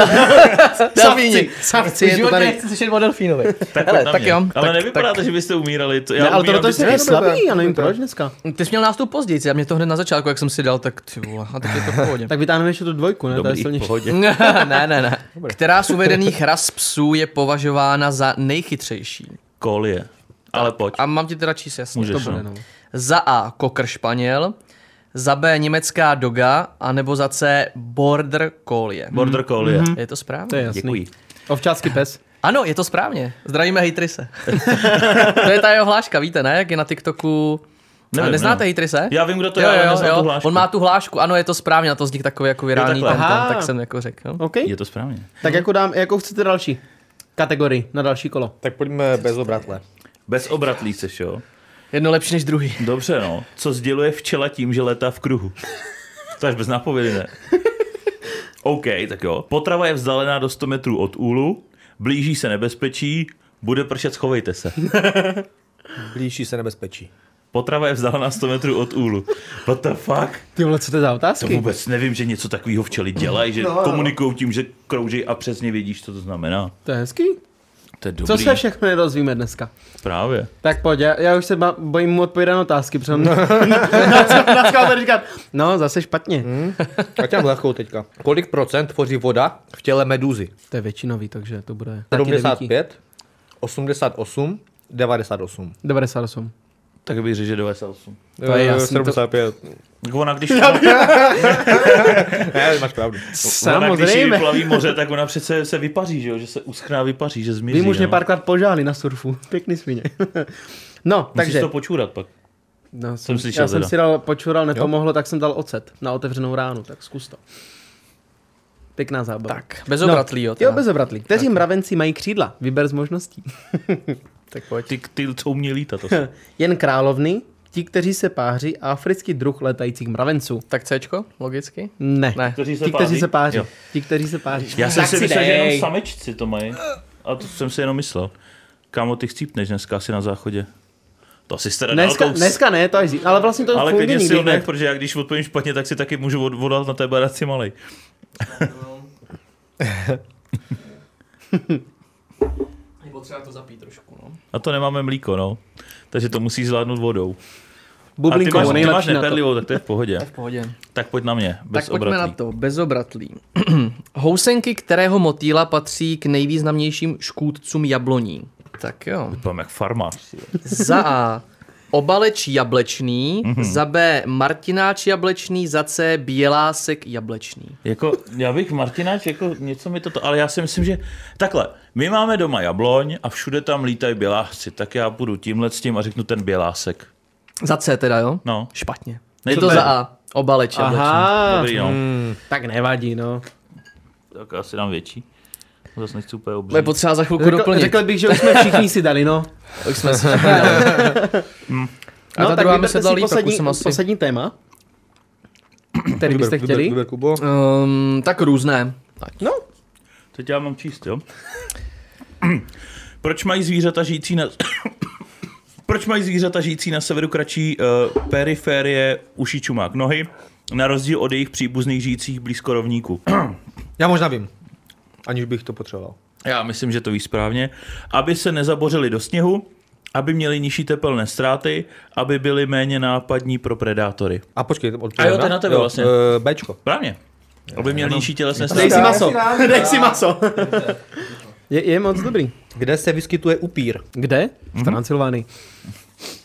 Delfíni. savci, je to Život tady. nechci slyšet o delfínovi. Tak, Hele, tak jo. Ale tak, nevypadá tak, to, že byste umírali. To, já Ne, ale tohle je vždycky. taky slabý, já nevím proč dneska. Ty jsi měl nástup později, já mě to hned na začátku, jak jsem si dal, tak ty vole, a teď je to v pohodě. Tak vytáhneme ještě tu dvojku, ne? To je Dobrý, v silnější. pohodě. ne, ne, ne. Která z uvedených ras psů je považována za nejchytřejší? Kolie. Ale pojď. A mám ti teda číst jasně. Můžeš, To bude, no. no. Za A kokr španěl, za B německá doga, anebo za C border collie. Border Collie. Je to správně? To je jasný. Děkuji. Ovčácký pes. Ano, je to správně. Zdravíme hejtrise. to je ta jeho hláška, víte, ne? Jak je na TikToku... Nevím, Nevím, neznáte nevím. hejtrise? Já vím, kdo to je, ale neznám tu hlášku. On má tu hlášku, ano, je to správně, na to vznik takový jako virální ten, ten, tak jsem jako řekl. OK. Je to správně. Tak jako dám, jako chcete další kategorii na další kolo. Tak pojďme bez obratle. Bez obratlí seš, jo? Jedno lepší než druhý. Dobře, no. Co sděluje včela tím, že letá v kruhu? To je bez nápovědy, ne? OK, tak jo. Potrava je vzdálená do 100 metrů od úlu, blíží se nebezpečí, bude pršet, schovejte se. Blíží se nebezpečí. Potrava je vzdálená 100 metrů od úlu. What the fuck? Ty vole, co to je za To otázky? vůbec nevím, že něco takového včely dělají, že no, komunikují tím, že krouží a přesně vědíš, co to znamená. To je hezký. To je dobrý. Co se všechno nedozvíme dneska? Právě. Tak pojď, já, já už se ba- bojím mu odpovědat na otázky, protože on bude říkat, no zase špatně. Hmm. Já tě mám lehkou teďka. Kolik procent tvoří voda v těle meduzy? To je většinový, takže to bude taky devíti. 75, 88, 98. 98. Tak bych řekl, že 98. To je Eh, jasný, to- 75. Tak ona, když, Ne, máš pravdu. ona, když Samozřejmě. vyplaví moře, tak ona přece se vypaří, že, jo? že se uschná vypaří, že zmizí. Vím, už mě no. párkrát požáli na surfu. Pěkný svině. no, Musíš takže. to počůrat pak. No, jsem, slyšel já jsem teda. si dal, počural, nepomohlo, tak jsem dal ocet na otevřenou ránu, tak zkus to. Pěkná zábava. Tak, bez obratlí, jo. Jo, teda. bez obratlí. Kteří mravenci mají křídla? Vyber z možností. Tak pojď. Ty, ty co umějí lítat. To jsou. Jen královny, ti, kteří se páří a africký druh letajících mravenců. Tak Cčko, logicky? Ne. Ne. Kteří se Ti, kteří páří? se páří. Jo. Ti, kteří se páří. Já jsem Tak si myslel, že jenom samečci to mají. A to jsem si jenom myslel. Kámo, ty chcípneš dneska asi na záchodě. To si teda Dneska, tou- dneska ne, to je zí- ale vlastně to Ale funguje klidně si ne. protože já když odpovím špatně, tak si taky můžu od- vodat na té baraci malej. Je potřeba to zapít trošku, no. A to nemáme mlíko, no. Takže to musí zvládnout vodou. A ty máš, ty máš neperlivou, tak to je v pohodě. V pohodě. Tak pojď na mě, bez tak pojďme obratlí. na to, bez obratlí. Housenky kterého motýla patří k nejvýznamnějším škůdcům jabloní? Tak jo. Vypadám jak farmář. jo. Za A. Obaleč jablečný, za B. Martináč jablečný, za C. Bělásek jablečný. Jako, já bych Martináč, jako něco mi toto, ale já si myslím, že takhle, my máme doma jabloň a všude tam lítají bělásci, tak já půjdu tímhle s tím a řeknu ten bělásek. Za C teda, jo? No, Špatně. Ne, Je to za A. Obaleč jablečný. Aha, dobrý no, tak nevadí, no. tak asi dám větší. Zase nechci úplně Bude obří. potřeba za chvilku Řekl, doplnit. řekl bych, že už jsme všichni si dali, no. Už jsme si všichni dali. A ta no, tak druhá mi vyberte se si dala líp, tak poslední, už jsem asi... poslední téma, který byste Vyber- chtěli. Vyber, vyber Kubo. Um, tak různé. No, Teď já mám číst, jo? Proč mají zvířata žijící na... Proč proč mají zvířata žijící na severu kratší uh, periférie uší čumák nohy, na rozdíl od jejich příbuzných žijících blízko rovníku? Já možná vím, aniž bych to potřeboval. Já myslím, že to víš správně. Aby se nezabořili do sněhu, aby měli nižší tepelné ztráty, aby byli méně nápadní pro predátory. A počkej, A jo, to je na tebe vlastně. Uh, Bčko. Správně. Aby měli nižší tělesné Dej ztráty. si maso, dej si maso. je, je moc dobrý. Kde se vyskytuje upír? Kde? V Transylvánii.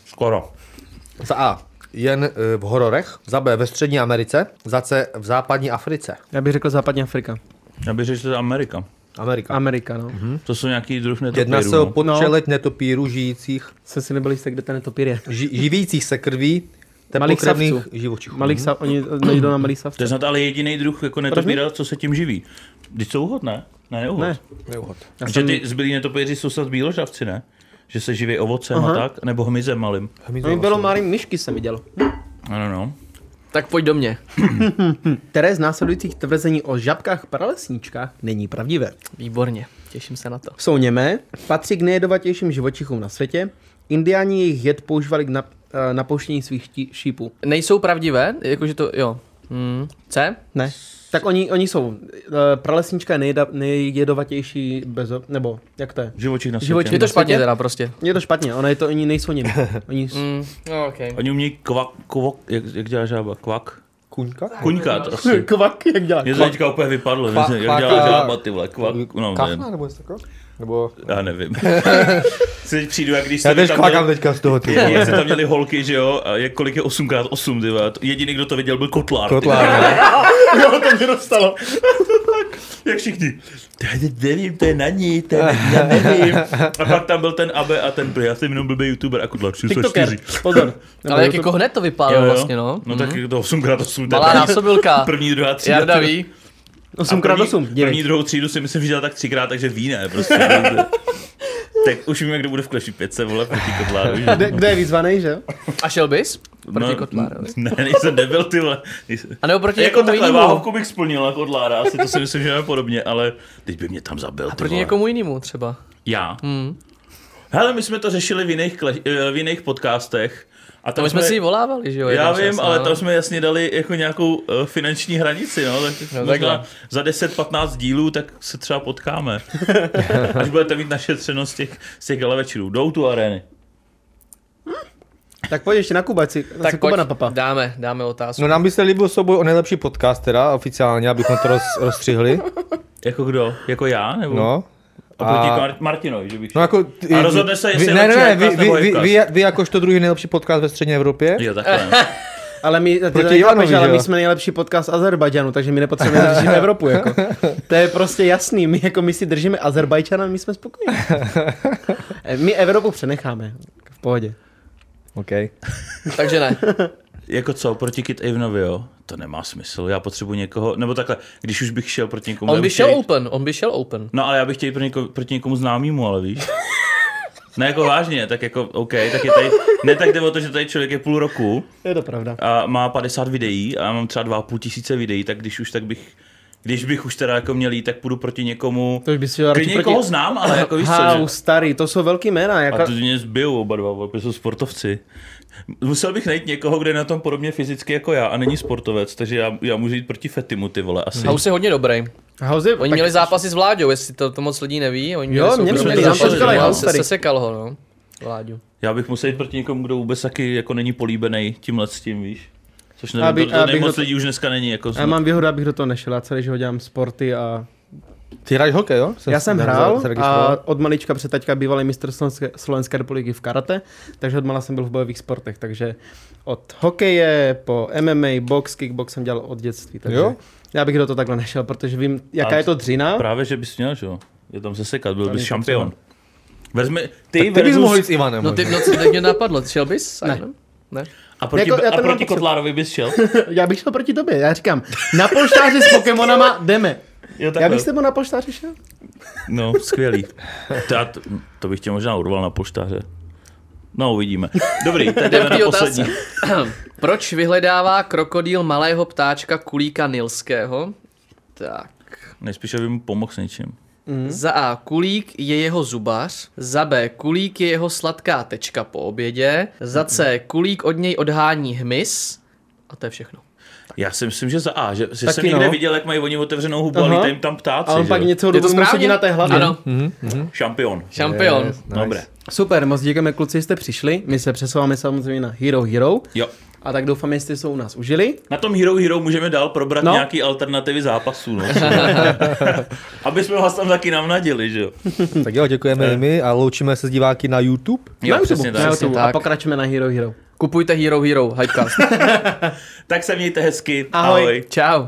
Skoro. Za A. Jen eh, v hororech, za B ve střední Americe, za C v západní Africe. Já bych řekl západní Afrika. Já bych řekl, že to je Amerika. Amerika. Amerika, no. To jsou nějaký druh Jedná netopírů. se o no. podčeleť netopíru žijících, Jsem si nebyl jistý, kde ten netopír je. ži, živících se krví Malých savců. živočichů. Malých sa, oni nejdou na malý To savce. je snad ale jediný druh jako netopíra, co se tím živí. Teď jsou uhod, ne? Ne, neuhod. Ne. Neuhod. Že jsem, ty zbylí netopíři jsou snad bíložravci, ne? Že se živí ovocem a Aha. tak, nebo hmyzem malým. no, bylo malý myšky jsem viděl. Ano, no. Tak pojď do mě. Které z následujících tvrzení o žabkách pralesníčkách není pravdivé? Výborně, těším se na to. Jsou němé, patří k nejjedovatějším živočichům na světě, indiáni jejich jed používali k nap, eh, napouštění svých tí, šípů. Nejsou pravdivé, jakože to, jo. Hmm. C? Ne. Tak oni, oni jsou. eh, Pralesníčka je nejjeda, nejjedovatější bezo, nebo jak to je? Živočich na světě. Živočich. Je to špatně teda prostě. Je to špatně, ono je to, oni nejsou němi. Oni, s- Mm. No, okay. Oni umějí kvak, kvok, jak, jak dělá žába? Kvak? Kuňka? Kuňkat asi. Kvak, jak dělá? Mě to teďka úplně vypadlo, Kva- jak dělá žába, ty vole, kvak, no, Kachna nebo takového? Nebo... Já nevím. Si teď přijdu, jak když Já jste teď tam kvakám měli, teďka z toho, ty. jak jste tam měli holky, že jo, a jak kolik je 8x8, ty. Jediný, kdo to viděl, byl Kotlár. Kotlár, ne? Jo, to mě dostalo. Jak všichni. Já teď nevím, to je na ní, to je na ní, já nevím. A pak tam byl ten Abe a ten Pri, já jsem jenom blbý youtuber a Kotlár TikToker, 304. pozor. Ale jak jako hned to Jo, vypálil jo. vlastně, no. No tak je to 8x8. to je Malá první- násobilka. První, druhá třída. Jarda ví. A 8x8, první, první, druhou třídu si myslím, že dělal tak třikrát, takže ví ne, prostě. tak už víme, kdo bude v Clashi 5, vole, proti Kotláru. že? Kde, kde je vyzvaný, že? A šel bys? Proti No, Kotlárovi. Ne, nejsem nebyl, ty vole. A nebo proti Jako někomu takhle jinému. váhovku bych splnil na Kotlára, asi to si myslím, že je podobně, ale teď by mě tam zabil, A ty proti někomu jinému třeba. Já. Hmm. Hele, my jsme to řešili v jiných, kle- eh, v jiných podcastech. A To my jsme si ji volávali, že jo? Já vím, čas, ale no. tam jsme jasně dali jako nějakou uh, finanční hranici, no, tak No, takhle. možná za 10-15 dílů, tak se třeba potkáme. Až budete mít našetřeno z těch, z těch gala večerů. Jdou tu arény. Tak pojď ještě na Kuba, ať si, ať Tak si Kuba pojď, na papa. dáme, dáme otázku. No nám by se líbil souboj o nejlepší podcast teda, oficiálně, abychom to roz, rozstřihli. Jako kdo? Jako já? Nebo? No. A proti Martinovi, že bych No jako, A rozhodne se, jestli vy, je ne, lepší ne, ne, vy, vy, vy, vy, vy, jakožto druhý nejlepší podcast ve střední Evropě. Jo, takhle. Ale my, ty Proti to Ivanovi, nechápeš, ale že my jsme nejlepší podcast Azerbajdžanu, takže my nepotřebujeme řešit Evropu. Jako. To je prostě jasný. My, jako, my si držíme Azerbajdžana, my jsme spokojení. My Evropu přenecháme. V pohodě. OK. Takže ne. Jako co, proti Kit Avenovi, jo? To nemá smysl. Já potřebuji někoho, nebo takhle, když už bych šel proti někomu. On by šel chtěl jít- open, on by šel open. No ale já bych chtěl jít proti, něko, proti někomu známému, ale víš. Ne jako vážně, tak jako OK, tak je tady, ne tak jde o to, že tady člověk je půl roku Je to pravda. a má 50 videí a já mám třeba 2,5 tisíce videí, tak když už tak bych, když bych už teda jako měl jít, tak půjdu proti někomu, To šel radši klidně někoho proti... znám, ale jako víš co, Hau, že... starý, to jsou velký jména. Jako... A to mě zbijou oba dva, protože jsou sportovci. Musel bych najít někoho, kdo je na tom podobně fyzicky jako já a není sportovec, takže já, já můžu jít proti Fetimu, ty vole, asi. House je hodně dobrý. House je, Oni tak- měli zápasy s Vláďou, jestli to, to moc lidí neví. Oni Jo, měli měli, měli, zápasy, se, sesekal ho, no. Vláďu. Já bych musel jít proti někomu, kdo vůbec taky jako není políbený tímhle s tím, víš. Což nevím, Aby- to, to abych moc lidí už dneska není. Jako Já mám výhodu, abych do toho nešel. Já celý život dělám sporty a Ty hraješ hokej, jo? Já jsem hrál a od malička před taťka bývalý mistr Slovenské, Slovenské republiky v karate, takže od mala jsem byl v bojových sportech, takže od hokeje po MMA, box, kickbox jsem dělal od dětství, takže Jo? já bych do toho takhle nešel, protože vím, jaká A je to dřina. Právě, že bys měl, že jo? Je tam se sekat, byl bys šampion. Vezmi, ty, Tak ty bys versus, mohl jít s Ivanem. No ty, možná. no co teď mě napadlo, šel bys? Ne. Ne. a proti, Jako, já to a proti. Kotlárovi bys šel? Já bych šel proti tobě, já říkám, na polštáři s Pokémonama jdeme. Jo, Já bych s tebou na polštáři šel? No, skvělý. To, já, to, to bych tě možná urval na poštáře. No, uvidíme. Dobrý, teď jdeme na poslední. otázka. Proč vyhledává krokodýl malého ptáčka kulíka nilského? Tak. Nejspíš, aby mu pomohl s něčím. Mm. Za A. Kulík je jeho zubař. Za B. Kulík je jeho sladká tečka po obědě. Za C. Kulík od něj odhání hmyz. A to je všechno. Já si myslím, že za A, že, že Taky jsem někde no. viděl, jak mají oni otevřenou hubu a Aha. lítají jim tam ptáci. A on že pak něco Je to dobu správně? sedí na té hlavě. Ano. Šampion. Šampion. Yes, nice. Dobré. Super, moc děkujeme kluci, že jste přišli. My se přesouváme samozřejmě na Hero Hero. Jo. A tak doufám, že jste se u nás užili. Na tom Hero Hero můžeme dál probrat No. nějaký alternativy zápasů, no. Aby jsme vás tam taky navnadili, že jo. Tak jo, děkujeme i my a loučíme se s diváky na YouTube. Jo, na přesně YouTube, tak. na Přesně YouTube. A tak. pokračujeme na Hero Hero. Kupujte Hero Hero, Hypecast. Tak se mějte hezky. Ahoj. Ahoj. Čau.